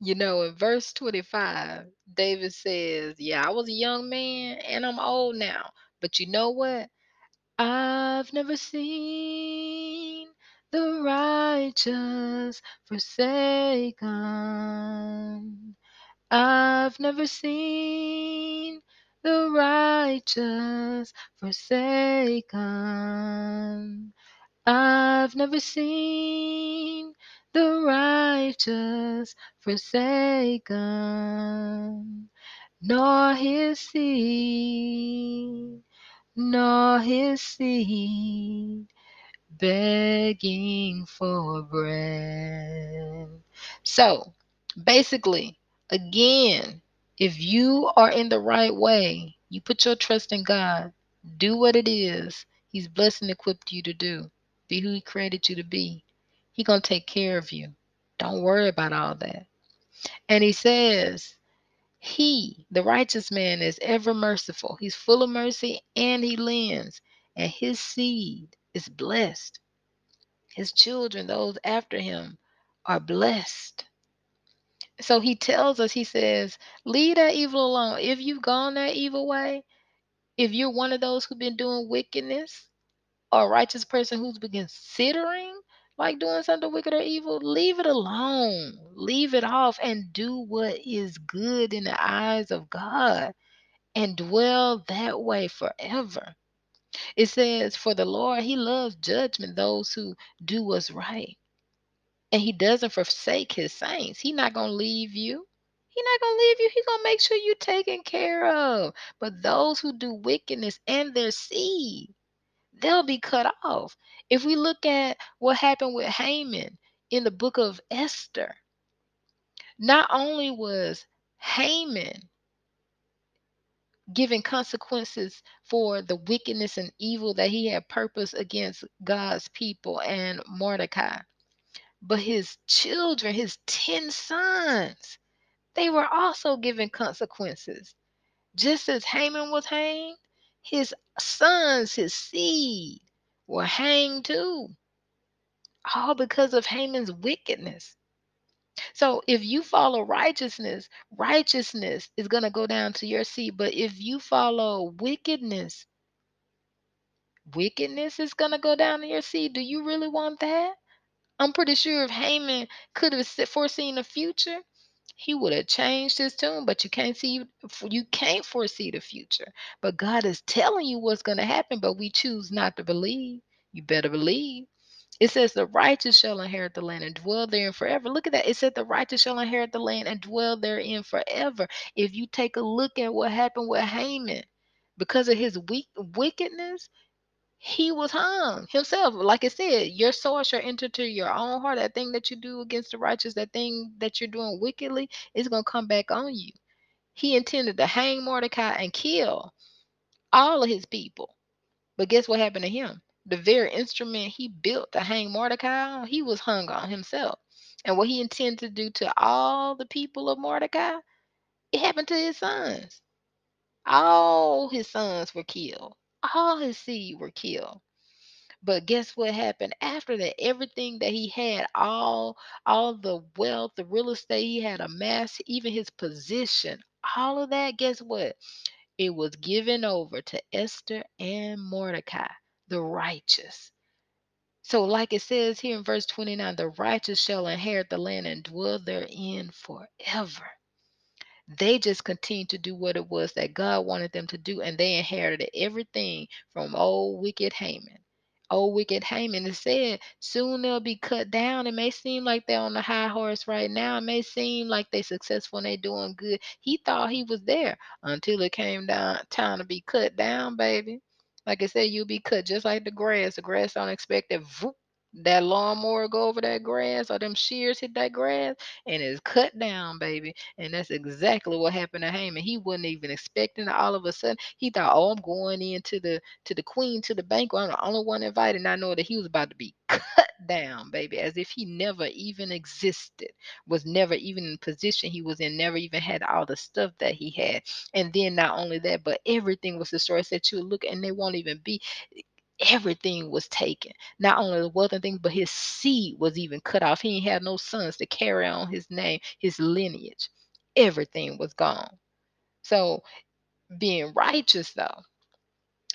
You know, in verse 25, David says, Yeah, I was a young man and I'm old now. But you know what? I've never seen the righteous forsaken. I've never seen the righteous forsaken. I've never seen the righteous forsaken, nor his seed, nor his seed begging for bread. So basically, again, if you are in the right way, you put your trust in God, do what it is He's blessed and equipped you to do, be who He created you to be. He gonna take care of you. Don't worry about all that. And He says, He, the righteous man, is ever merciful. He's full of mercy and He lends, and His seed is blessed. His children, those after Him, are blessed. So he tells us, he says, leave that evil alone. If you've gone that evil way, if you're one of those who've been doing wickedness, a righteous person who's been considering like doing something wicked or evil, leave it alone. Leave it off and do what is good in the eyes of God and dwell that way forever. It says, For the Lord, He loves judgment, those who do what's right. And He doesn't forsake His saints. He's not going to leave you. He's not going to leave you. He's going to make sure you're taken care of. But those who do wickedness and their seed, they'll be cut off. If we look at what happened with Haman in the book of Esther, not only was Haman given consequences for the wickedness and evil that he had purpose against God's people and Mordecai, but his children, his 10 sons, they were also given consequences. Just as Haman was hanged, his sons, his seed, were hanged too. All because of Haman's wickedness. So if you follow righteousness, righteousness is going to go down to your seed. But if you follow wickedness, wickedness is going to go down to your seed. Do you really want that? I'm pretty sure if Haman could have foreseen the future, he would have changed his tune, but you can't see you can't foresee the future. But God is telling you what's going to happen, but we choose not to believe. You better believe. It says the righteous shall inherit the land and dwell therein forever. Look at that. It said the righteous shall inherit the land and dwell therein forever. If you take a look at what happened with Haman, because of his weak wickedness, he was hung himself. Like I said, your sword shall enter to your own heart. That thing that you do against the righteous, that thing that you're doing wickedly, is going to come back on you. He intended to hang Mordecai and kill all of his people. But guess what happened to him? The very instrument he built to hang Mordecai on, he was hung on himself. And what he intended to do to all the people of Mordecai, it happened to his sons. All his sons were killed all his seed were killed. But guess what happened after that? Everything that he had, all all the wealth, the real estate he had amassed, even his position, all of that, guess what? It was given over to Esther and Mordecai, the righteous. So, like it says here in verse 29, the righteous shall inherit the land and dwell therein forever. They just continued to do what it was that God wanted them to do, and they inherited everything from old wicked Haman. Old wicked Haman it said, soon they'll be cut down. It may seem like they're on the high horse right now. It may seem like they're successful and they're doing good. He thought he was there until it came down time to be cut down, baby. Like I said, you'll be cut just like the grass. The grass don't unexpected. Voop, that lawnmower go over that grass or them shears hit that grass and it's cut down, baby. And that's exactly what happened to Haman. He wasn't even expecting it. All of a sudden, he thought, "Oh, I'm going into the to the queen to the banquet. I'm the only one invited." Not knowing that he was about to be cut down, baby, as if he never even existed, was never even in position he was in, never even had all the stuff that he had. And then not only that, but everything was destroyed. Said you look, and they won't even be everything was taken. Not only the wealth and things, but his seed was even cut off. He had no sons to carry on his name, his lineage. Everything was gone. So being righteous though,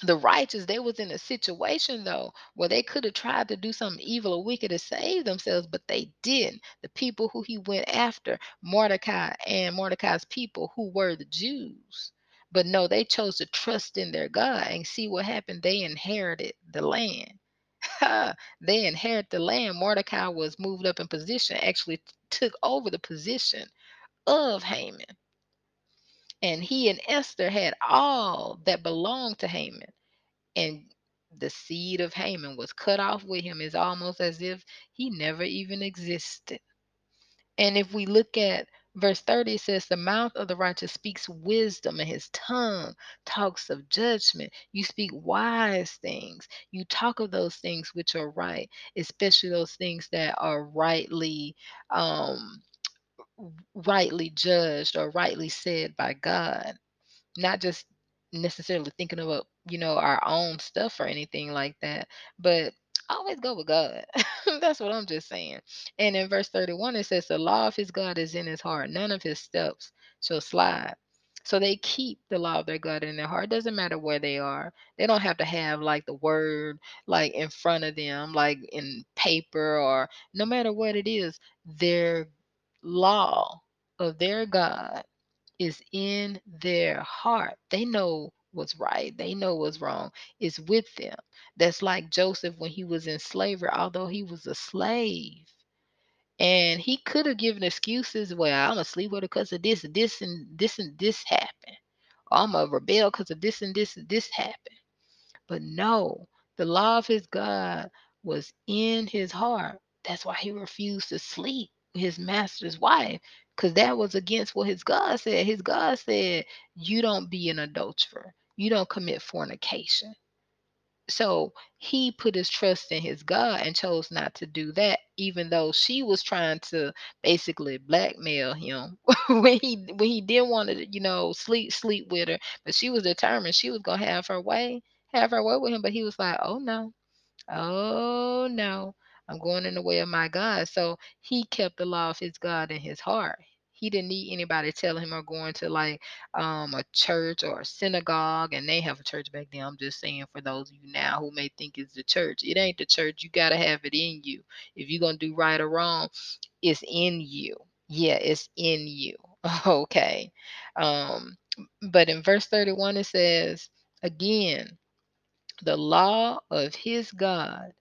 the righteous, they was in a situation though where they could have tried to do something evil or wicked to save themselves, but they didn't. The people who he went after, Mordecai and Mordecai's people who were the Jews. But no, they chose to trust in their God and see what happened. They inherited the land. they inherited the land. Mordecai was moved up in position, actually took over the position of Haman. And he and Esther had all that belonged to Haman. And the seed of Haman was cut off with him. It's almost as if he never even existed. And if we look at verse 30, says, The mouth of the righteous speaks wisdom, and his tongue talks of judgment. You speak wise things. You talk of those things which are right, especially those things that are rightly um rightly judged or rightly said by God. Not just necessarily thinking about, you know, our own stuff or anything like that, but always go with God. That's what I'm just saying. And in verse 31, it says, The law of his God is in his heart, none of his steps shall slide. So they keep the law of their God in their heart. Doesn't matter where they are. They don't have to have like the word like in front of them, like in paper or no matter what it is, their law of their God is in their heart. They know what's right, they know what's wrong. It's with them. That's like Joseph when he was in slavery, although he was a slave. And he could have given excuses. Well, I'm gonna sleep with her because of this, this, and this, and this happened. I'm gonna rebel because of this and this and this happened. But no, the law of his God was in his heart. That's why he refused to sleep with his master's wife, because that was against what his God said. His God said, You don't be an adulterer, you don't commit fornication. So he put his trust in his God and chose not to do that, even though she was trying to basically blackmail him when he when he didn't want to, you know, sleep sleep with her. But she was determined she was gonna have her way, have her way with him. But he was like, Oh no, oh no, I'm going in the way of my God. So he kept the law of his God in his heart. He didn't need anybody telling him or going to like um, a church or a synagogue, and they have a church back then. I'm just saying for those of you now who may think it's the church, it ain't the church. You got to have it in you. If you're going to do right or wrong, it's in you. Yeah, it's in you. Okay. Um, but in verse 31, it says, again, the law of his God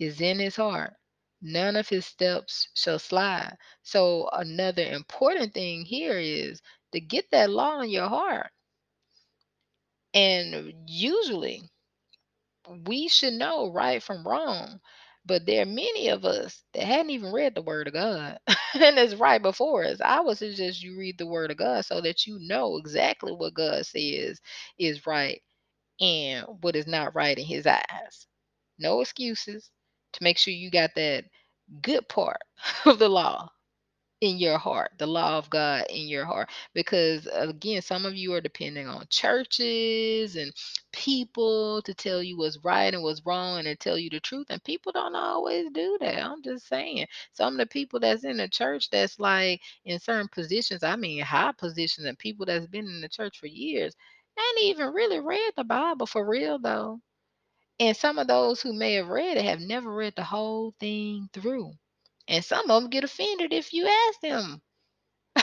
is in his heart. None of his steps shall slide. So, another important thing here is to get that law in your heart. And usually, we should know right from wrong. But there are many of us that hadn't even read the Word of God, and it's right before us. I would suggest you read the Word of God so that you know exactly what God says is right and what is not right in His eyes. No excuses to make sure you got that good part of the law in your heart, the law of God in your heart. Because again, some of you are depending on churches and people to tell you what's right and what's wrong and to tell you the truth. And people don't always do that. I'm just saying. Some of the people that's in the church that's like in certain positions, I mean high positions, and people that's been in the church for years, ain't even really read the Bible for real though And some of those who may have read it have never read the whole thing through. And some of them get offended if you ask them.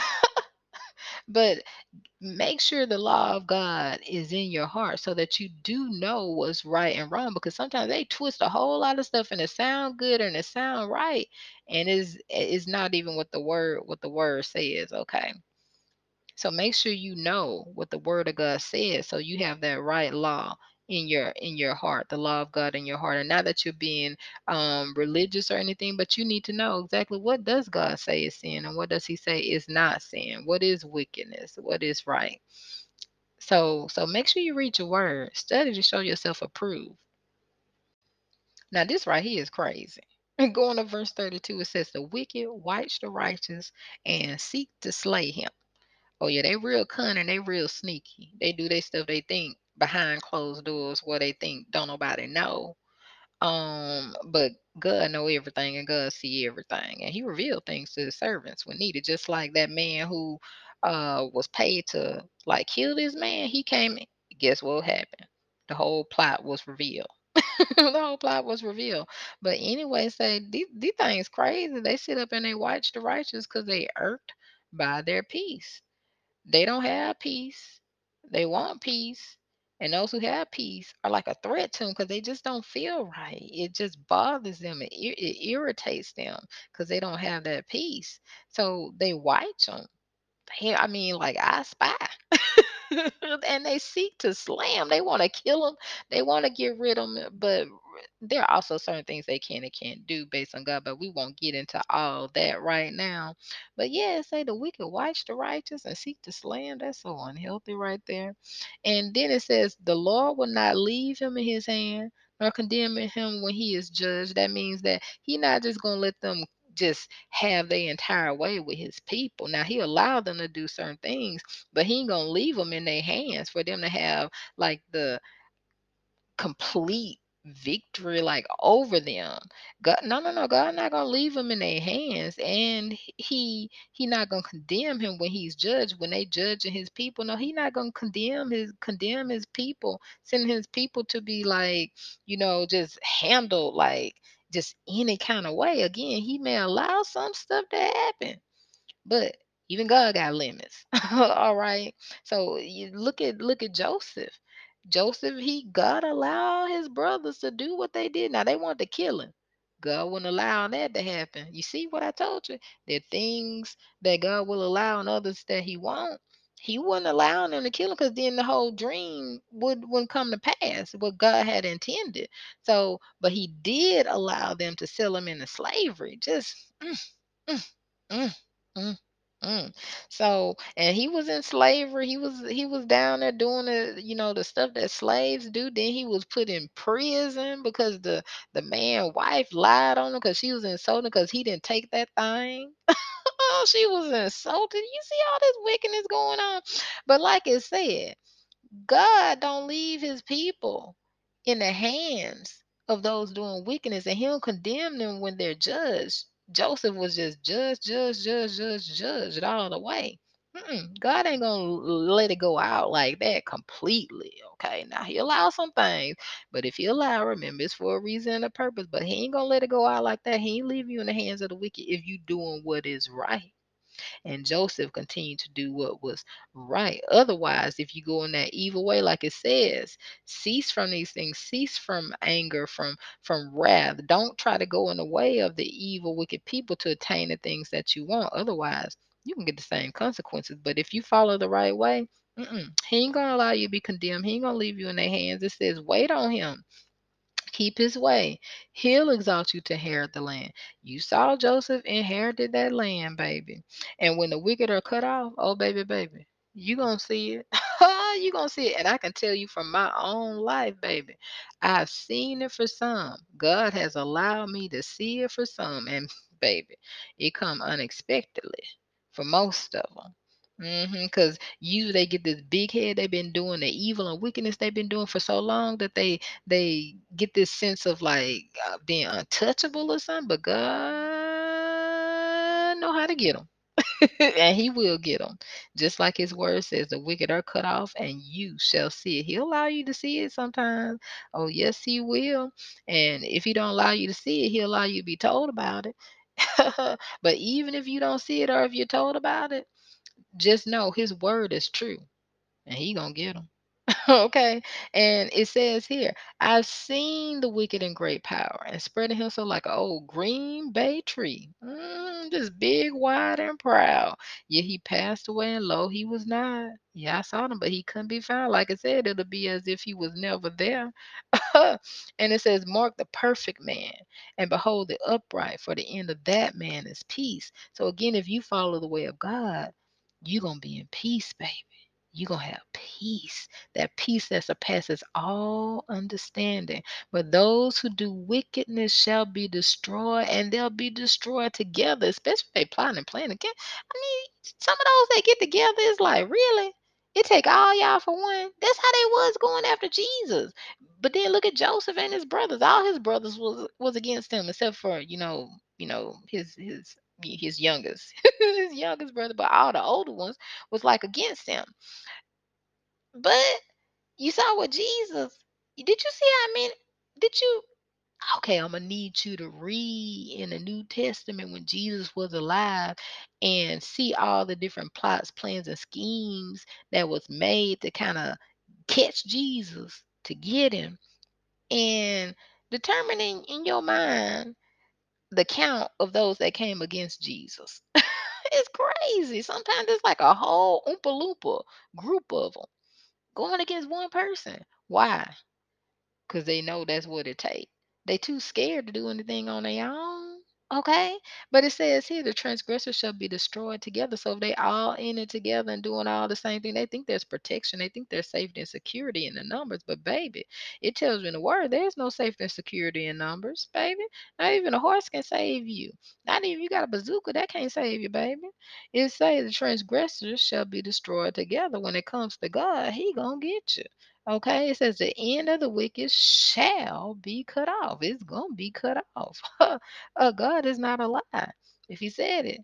but make sure the law of God is in your heart so that you do know what's right and wrong because sometimes they twist a whole lot of stuff and it sound good and it sound right and is is not even what the word what the word says okay so make sure you know what the word of God says so you have that right law in your in your heart the law of god in your heart and not that you're being um religious or anything but you need to know exactly what does god say is sin and what does he say is not sin? What is wickedness? What is right? So so make sure you read your word. Study to show yourself approved. Now this right here is crazy. And going to verse 32 it says the wicked watch the righteous and seek to slay him. Oh yeah, they real cunning, they real sneaky. They do their stuff they think behind closed doors where they think don't nobody know. Um, but God know everything and God see everything. And he revealed things to his servants when needed. Just like that man who uh was paid to like kill this man, he came guess what happened? The whole plot was revealed. the whole plot was revealed. But anyway, say these, these things crazy. They sit up and they watch the righteous because they irked by their peace. They don't have peace. They want peace. And those who have peace are like a threat to them because they just don't feel right. It just bothers them. It, it irritates them because they don't have that peace. So they watch them. I mean, like I spy. and they seek to slam. They want to kill them. They want to get rid of them. But there are also certain things they can and can't do based on God. But we won't get into all that right now. But yeah, say the wicked watch the righteous and seek to slay slam. That's so unhealthy right there. And then it says the Lord will not leave him in his hand nor condemn him when he is judged. That means that he not just gonna let them just have their entire way with his people. Now he allowed them to do certain things, but he ain't gonna leave them in their hands for them to have like the complete victory like over them. God, no, no, no. God not gonna leave them in their hands, and he he not gonna condemn him when he's judged. When they judging his people, no, he not gonna condemn his condemn his people, send his people to be like you know just handled like just any kind of way. Again, he may allow some stuff to happen, but even God got limits. All right. So you look at look at Joseph. Joseph, he God allowed his brothers to do what they did. Now they wanted to kill him. God wouldn't allow that to happen. You see what I told you? There are things that God will allow and others that he won't. He wouldn't allow them to kill him because then the whole dream would wouldn't come to pass, what God had intended. So, but he did allow them to sell him into slavery. Just mm, mm, mm. Mm. So, and he was in slavery. He was he was down there doing the you know the stuff that slaves do. Then he was put in prison because the the man wife lied on him because she was insulting because he didn't take that thing. oh, she was insulted. You see all this wickedness going on. But like it said, God don't leave his people in the hands of those doing wickedness, and he'll condemn them when they're judged. Joseph was just judge, judge, judge, judge, judged all the way. Mm-mm. God ain't gonna let it go out like that completely. Okay, now he allows some things, but if he allow, remember it's for a reason and a purpose. But he ain't gonna let it go out like that. He ain't leave you in the hands of the wicked if you doing what is right. And Joseph continued to do what was right. Otherwise, if you go in that evil way, like it says, cease from these things, cease from anger, from from wrath. Don't try to go in the way of the evil, wicked people to attain the things that you want. Otherwise, you can get the same consequences. But if you follow the right way, he ain't gonna allow you to be condemned. He ain't gonna leave you in their hands. It says, wait on him. Keep his way. He'll exalt you to inherit the land. You saw Joseph inherited that land, baby. And when the wicked are cut off, oh baby, baby, you gonna see it. you gonna see it. And I can tell you from my own life, baby. I've seen it for some. God has allowed me to see it for some. And baby, it come unexpectedly for most of them. Mm-hmm. Because you they get this big head they've been doing the evil and wickedness they've been doing for so long that they they get this sense of like uh, being untouchable or something. But God know how to get them. and he will get them. Just like his word says, the wicked are cut off, and you shall see it. He'll allow you to see it sometimes. Oh, yes, he will. And if he don't allow you to see it, he'll allow you to be told about it. but even if you don't see it or if you're told about it, just know his word is true. And he gonna get them. okay. And it says here, I've seen the wicked in great power and spreading himself like an old green bay tree. Mm, just big, wide, and proud. Yet he passed away, and lo, he was not. Yeah, I saw him, but he couldn't be found. Like I said, it'll be as if he was never there. and it says, Mark the perfect man, and behold the upright, for the end of that man is peace. So again, if you follow the way of God, you're gonna be in peace, baby you're going to have peace, that peace that surpasses all understanding. But those who do wickedness shall be destroyed, and they'll be destroyed together, especially if they plot and plan again. I mean, some of those that get together is like, really? It take all y'all for one. That's how they was going after Jesus. But then look at Joseph and his brothers. All his brothers was was against him, except for you know, you know, his his his youngest, his youngest brother. But all the older ones was like against him. But you saw what Jesus. Did you see how many? Did you? Okay, I'm gonna need you to read in the New Testament when Jesus was alive and see all the different plots, plans, and schemes that was made to kind of catch Jesus to get him, and determining in your mind the count of those that came against Jesus. it's crazy. Sometimes it's like a whole oompa loompa group of them going against one person. Why? Because they know that's what it takes. They too scared to do anything on their own. Okay, but it says here the transgressors shall be destroyed together. So if they all in it together and doing all the same thing, they think there's protection. They think there's safety and security in the numbers. But baby, it tells you in the word there's no safety and security in numbers, baby. Not even a horse can save you. Not even you got a bazooka that can't save you, baby. It says the transgressors shall be destroyed together. When it comes to God, He gonna get you. Okay, it says the end of the wicked shall be cut off. It's gonna be cut off. uh, God is not a lie. If He said it,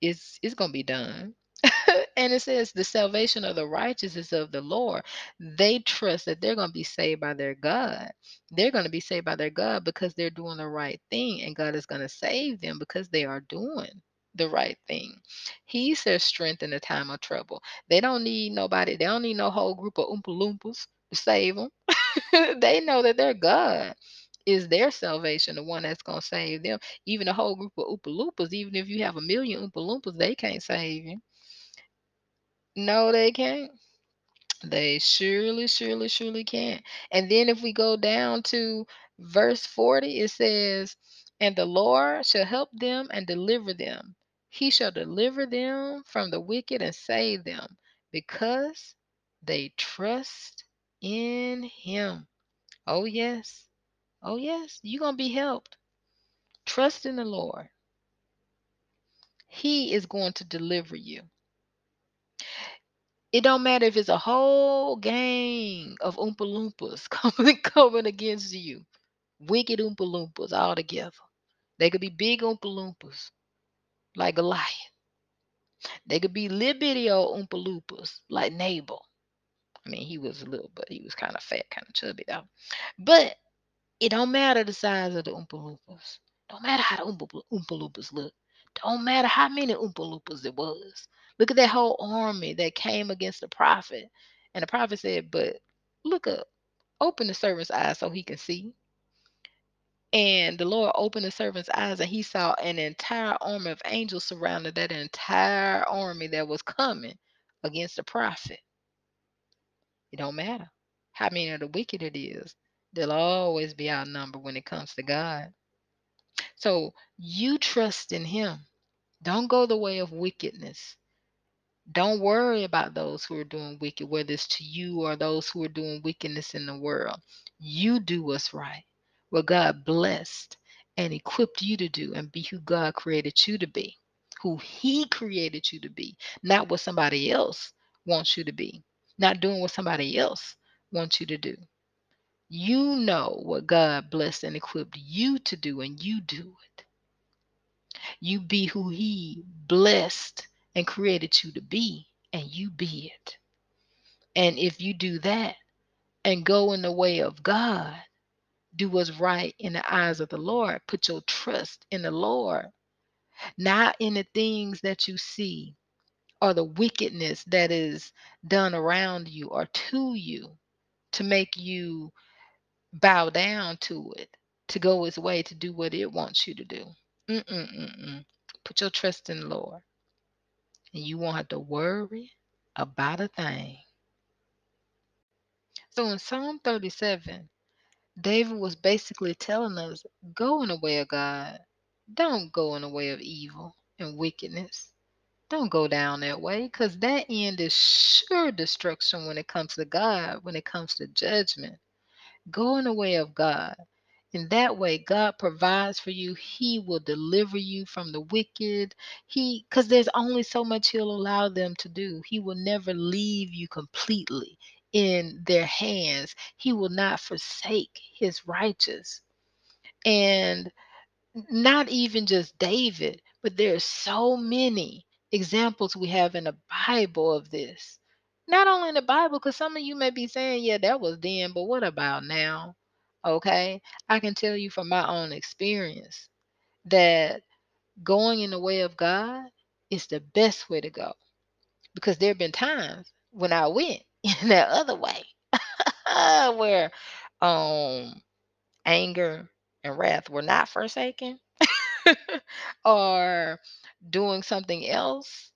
it's it's gonna be done. and it says the salvation of the righteous is of the Lord. They trust that they're going to be saved by their God. They're going to be saved by their God because they're doing the right thing, and God is going to save them because they are doing the right thing. He's their strength in the time of trouble. They don't need nobody, they don't need no whole group of Oompa Loompas to save them. they know that their God is their salvation, the one that's going to save them. Even a whole group of Oompa Loompas, even if you have a million Oompa Loompas, they can't save you. No, they can't. They surely, surely, surely can't. And then if we go down to verse 40, it says, And the Lord shall help them and deliver them. He shall deliver them from the wicked and save them because they trust in him. Oh, yes. Oh, yes. You're going to be helped. Trust in the Lord. He is going to deliver you. It don't matter if it's a whole gang of Oompa Loompas coming coming against you. Wicked Oompa Loompas all together. They could be big Oompa Loompas, like Goliath. They could be little bitty old Oompa Loompas, like Nabal. I mean, he was a little, but he was kind of fat, kind of chubby though. But it don't matter the size of the Oompa Loompas. Don't matter how the Oompa, Oompa Loompas look. Don't matter how many Oompa Loompas it was. Look at that whole army that came against the prophet. And the prophet said, But look up, open the servant's eyes so he can see. And the Lord opened the servant's eyes, and he saw an entire army of angels surrounded that entire army that was coming against the prophet. It don't matter how many of the wicked it is. They'll always be outnumbered when it comes to God. So you trust in him. Don't go the way of wickedness. Don't worry about those who are doing wicked, whether it's to you or those who are doing wickedness in the world. You do what's right, what God blessed and equipped you to do, and be who God created you to be, who He created you to be, not what somebody else wants you to be, not doing what somebody else wants you to do. You know what God blessed and equipped you to do, and you do it. You be who He blessed and created you to be, and you be it. And if you do that and go in the way of God, do what's right in the eyes of the Lord, put your trust in the Lord, not in the things that you see or the wickedness that is done around you or to you to make you bow down to it, to go its way, to do what it wants you to do. Mm-mm-mm-mm. Put your trust in the Lord, and you won't have to worry about a thing. So in Psalm 37, David was basically telling us go in the way of God. Don't go in the way of evil and wickedness. Don't go down that way because that end is sure destruction when it comes to God, when it comes to judgment. Go in the way of God. In that way, God provides for you. He will deliver you from the wicked. He, because there's only so much He'll allow them to do. He will never leave you completely in their hands. He will not forsake His righteous. And not even just David, but there's so many examples we have in the Bible of this. Not only in the Bible, because some of you may be saying, yeah, that was then, but what about now? Okay. I can tell you from my own experience that going in the way of God is the best way to go. Because there have been times when I went in that other way where um anger and wrath were not forsaken or doing something else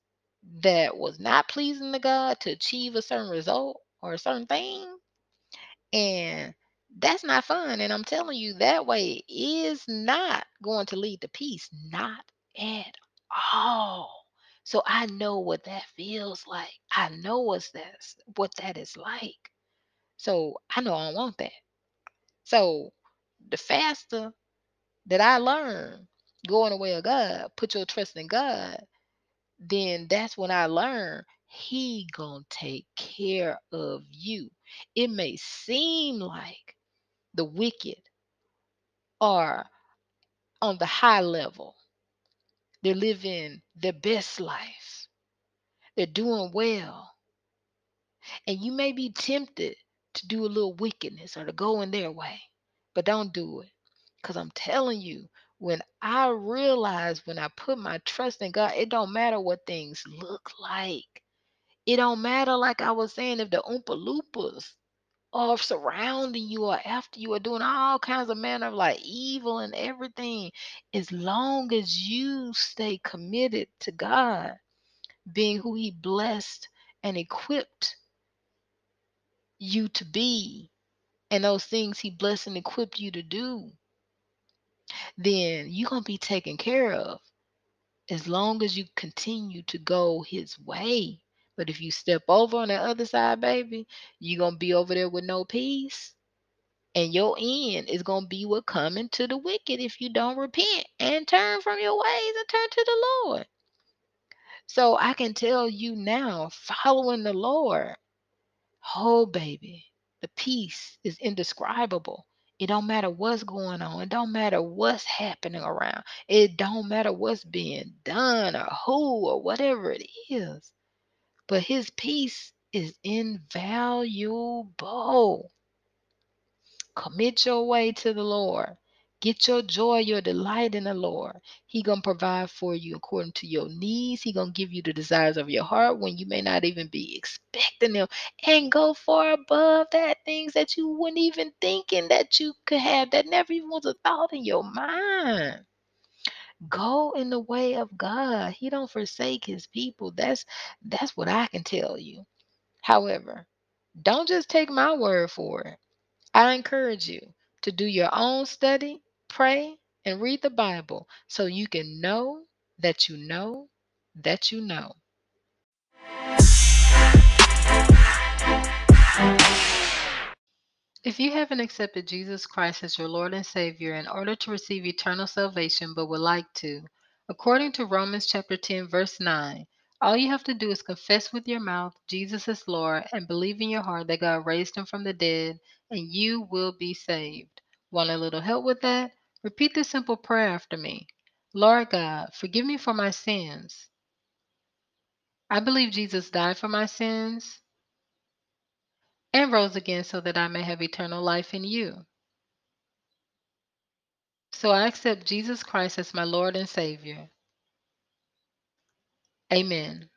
that was not pleasing to God to achieve a certain result or a certain thing. And that's not fun. And I'm telling you, that way is not going to lead to peace. Not at all. So I know what that feels like. I know what's that's what that is like. So I know I want that. So the faster that I learn going the way of God, put your trust in God, then that's when I learn he gonna take care of you. It may seem like the wicked are on the high level. They're living their best life. They're doing well. And you may be tempted to do a little wickedness or to go in their way, but don't do it. Because I'm telling you, when I realize when I put my trust in God, it don't matter what things look like. It don't matter, like I was saying, if the Oompa Loompas are surrounding you or after you are doing all kinds of manner of like evil and everything. As long as you stay committed to God, being who He blessed and equipped you to be, and those things He blessed and equipped you to do, then you're going to be taken care of as long as you continue to go His way. But if you step over on the other side, baby, you're going to be over there with no peace. And your end is going to be what coming to the wicked if you don't repent and turn from your ways and turn to the Lord. So I can tell you now, following the Lord, oh baby, the peace is indescribable. It don't matter what's going on. It don't matter what's happening around. It don't matter what's being done or who or whatever it is. But his peace is invaluable. Commit your way to the Lord. Get your joy, your delight in the Lord. He gonna provide for you according to your needs. He gonna give you the desires of your heart when you may not even be expecting them, and go far above that things that you wouldn't even thinking that you could have that never even was a thought in your mind. Go in the way of God. He don't forsake His people. That's that's what I can tell you. However, don't just take my word for it. I encourage you to do your own study, pray, and read the Bible so you can know that you know that you know. If you haven't accepted Jesus Christ as your Lord and Savior in order to receive eternal salvation but would like to, according to Romans chapter 10 verse 9, all you have to do is confess with your mouth Jesus is Lord and believe in your heart that God raised him from the dead and you will be saved. Want a little help with that? Repeat this simple prayer after me. Lord God, forgive me for my sins. I believe Jesus died for my sins and rose again so that I may have eternal life in you. So I accept Jesus Christ as my Lord and Savior. Amen.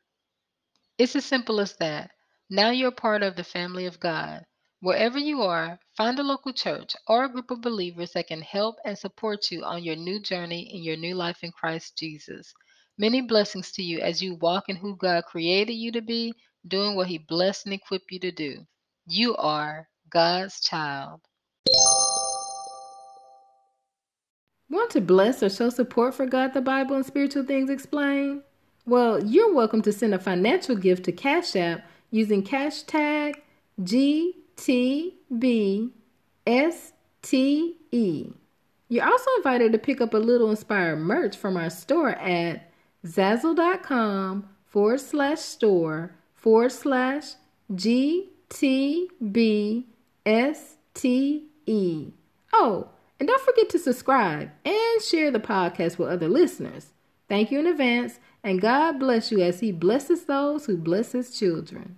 It's as simple as that. Now you're part of the family of God. Wherever you are, find a local church or a group of believers that can help and support you on your new journey in your new life in Christ Jesus. Many blessings to you as you walk in who God created you to be, doing what He blessed and equipped you to do. You are God's child. Want to bless or show support for God, the Bible, and spiritual things explained? Well, you're welcome to send a financial gift to Cash App using cash tag GTBSTE. You're also invited to pick up a little inspired merch from our store at zazzle.com forward slash store forward slash GTBSTE. Oh, and don't forget to subscribe and share the podcast with other listeners. Thank you in advance, and God bless you as He blesses those who bless His children.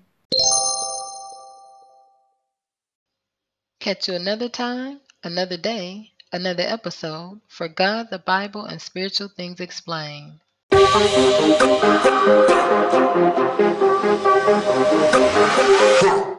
Catch you another time, another day, another episode for God, the Bible, and spiritual things explained. Huh.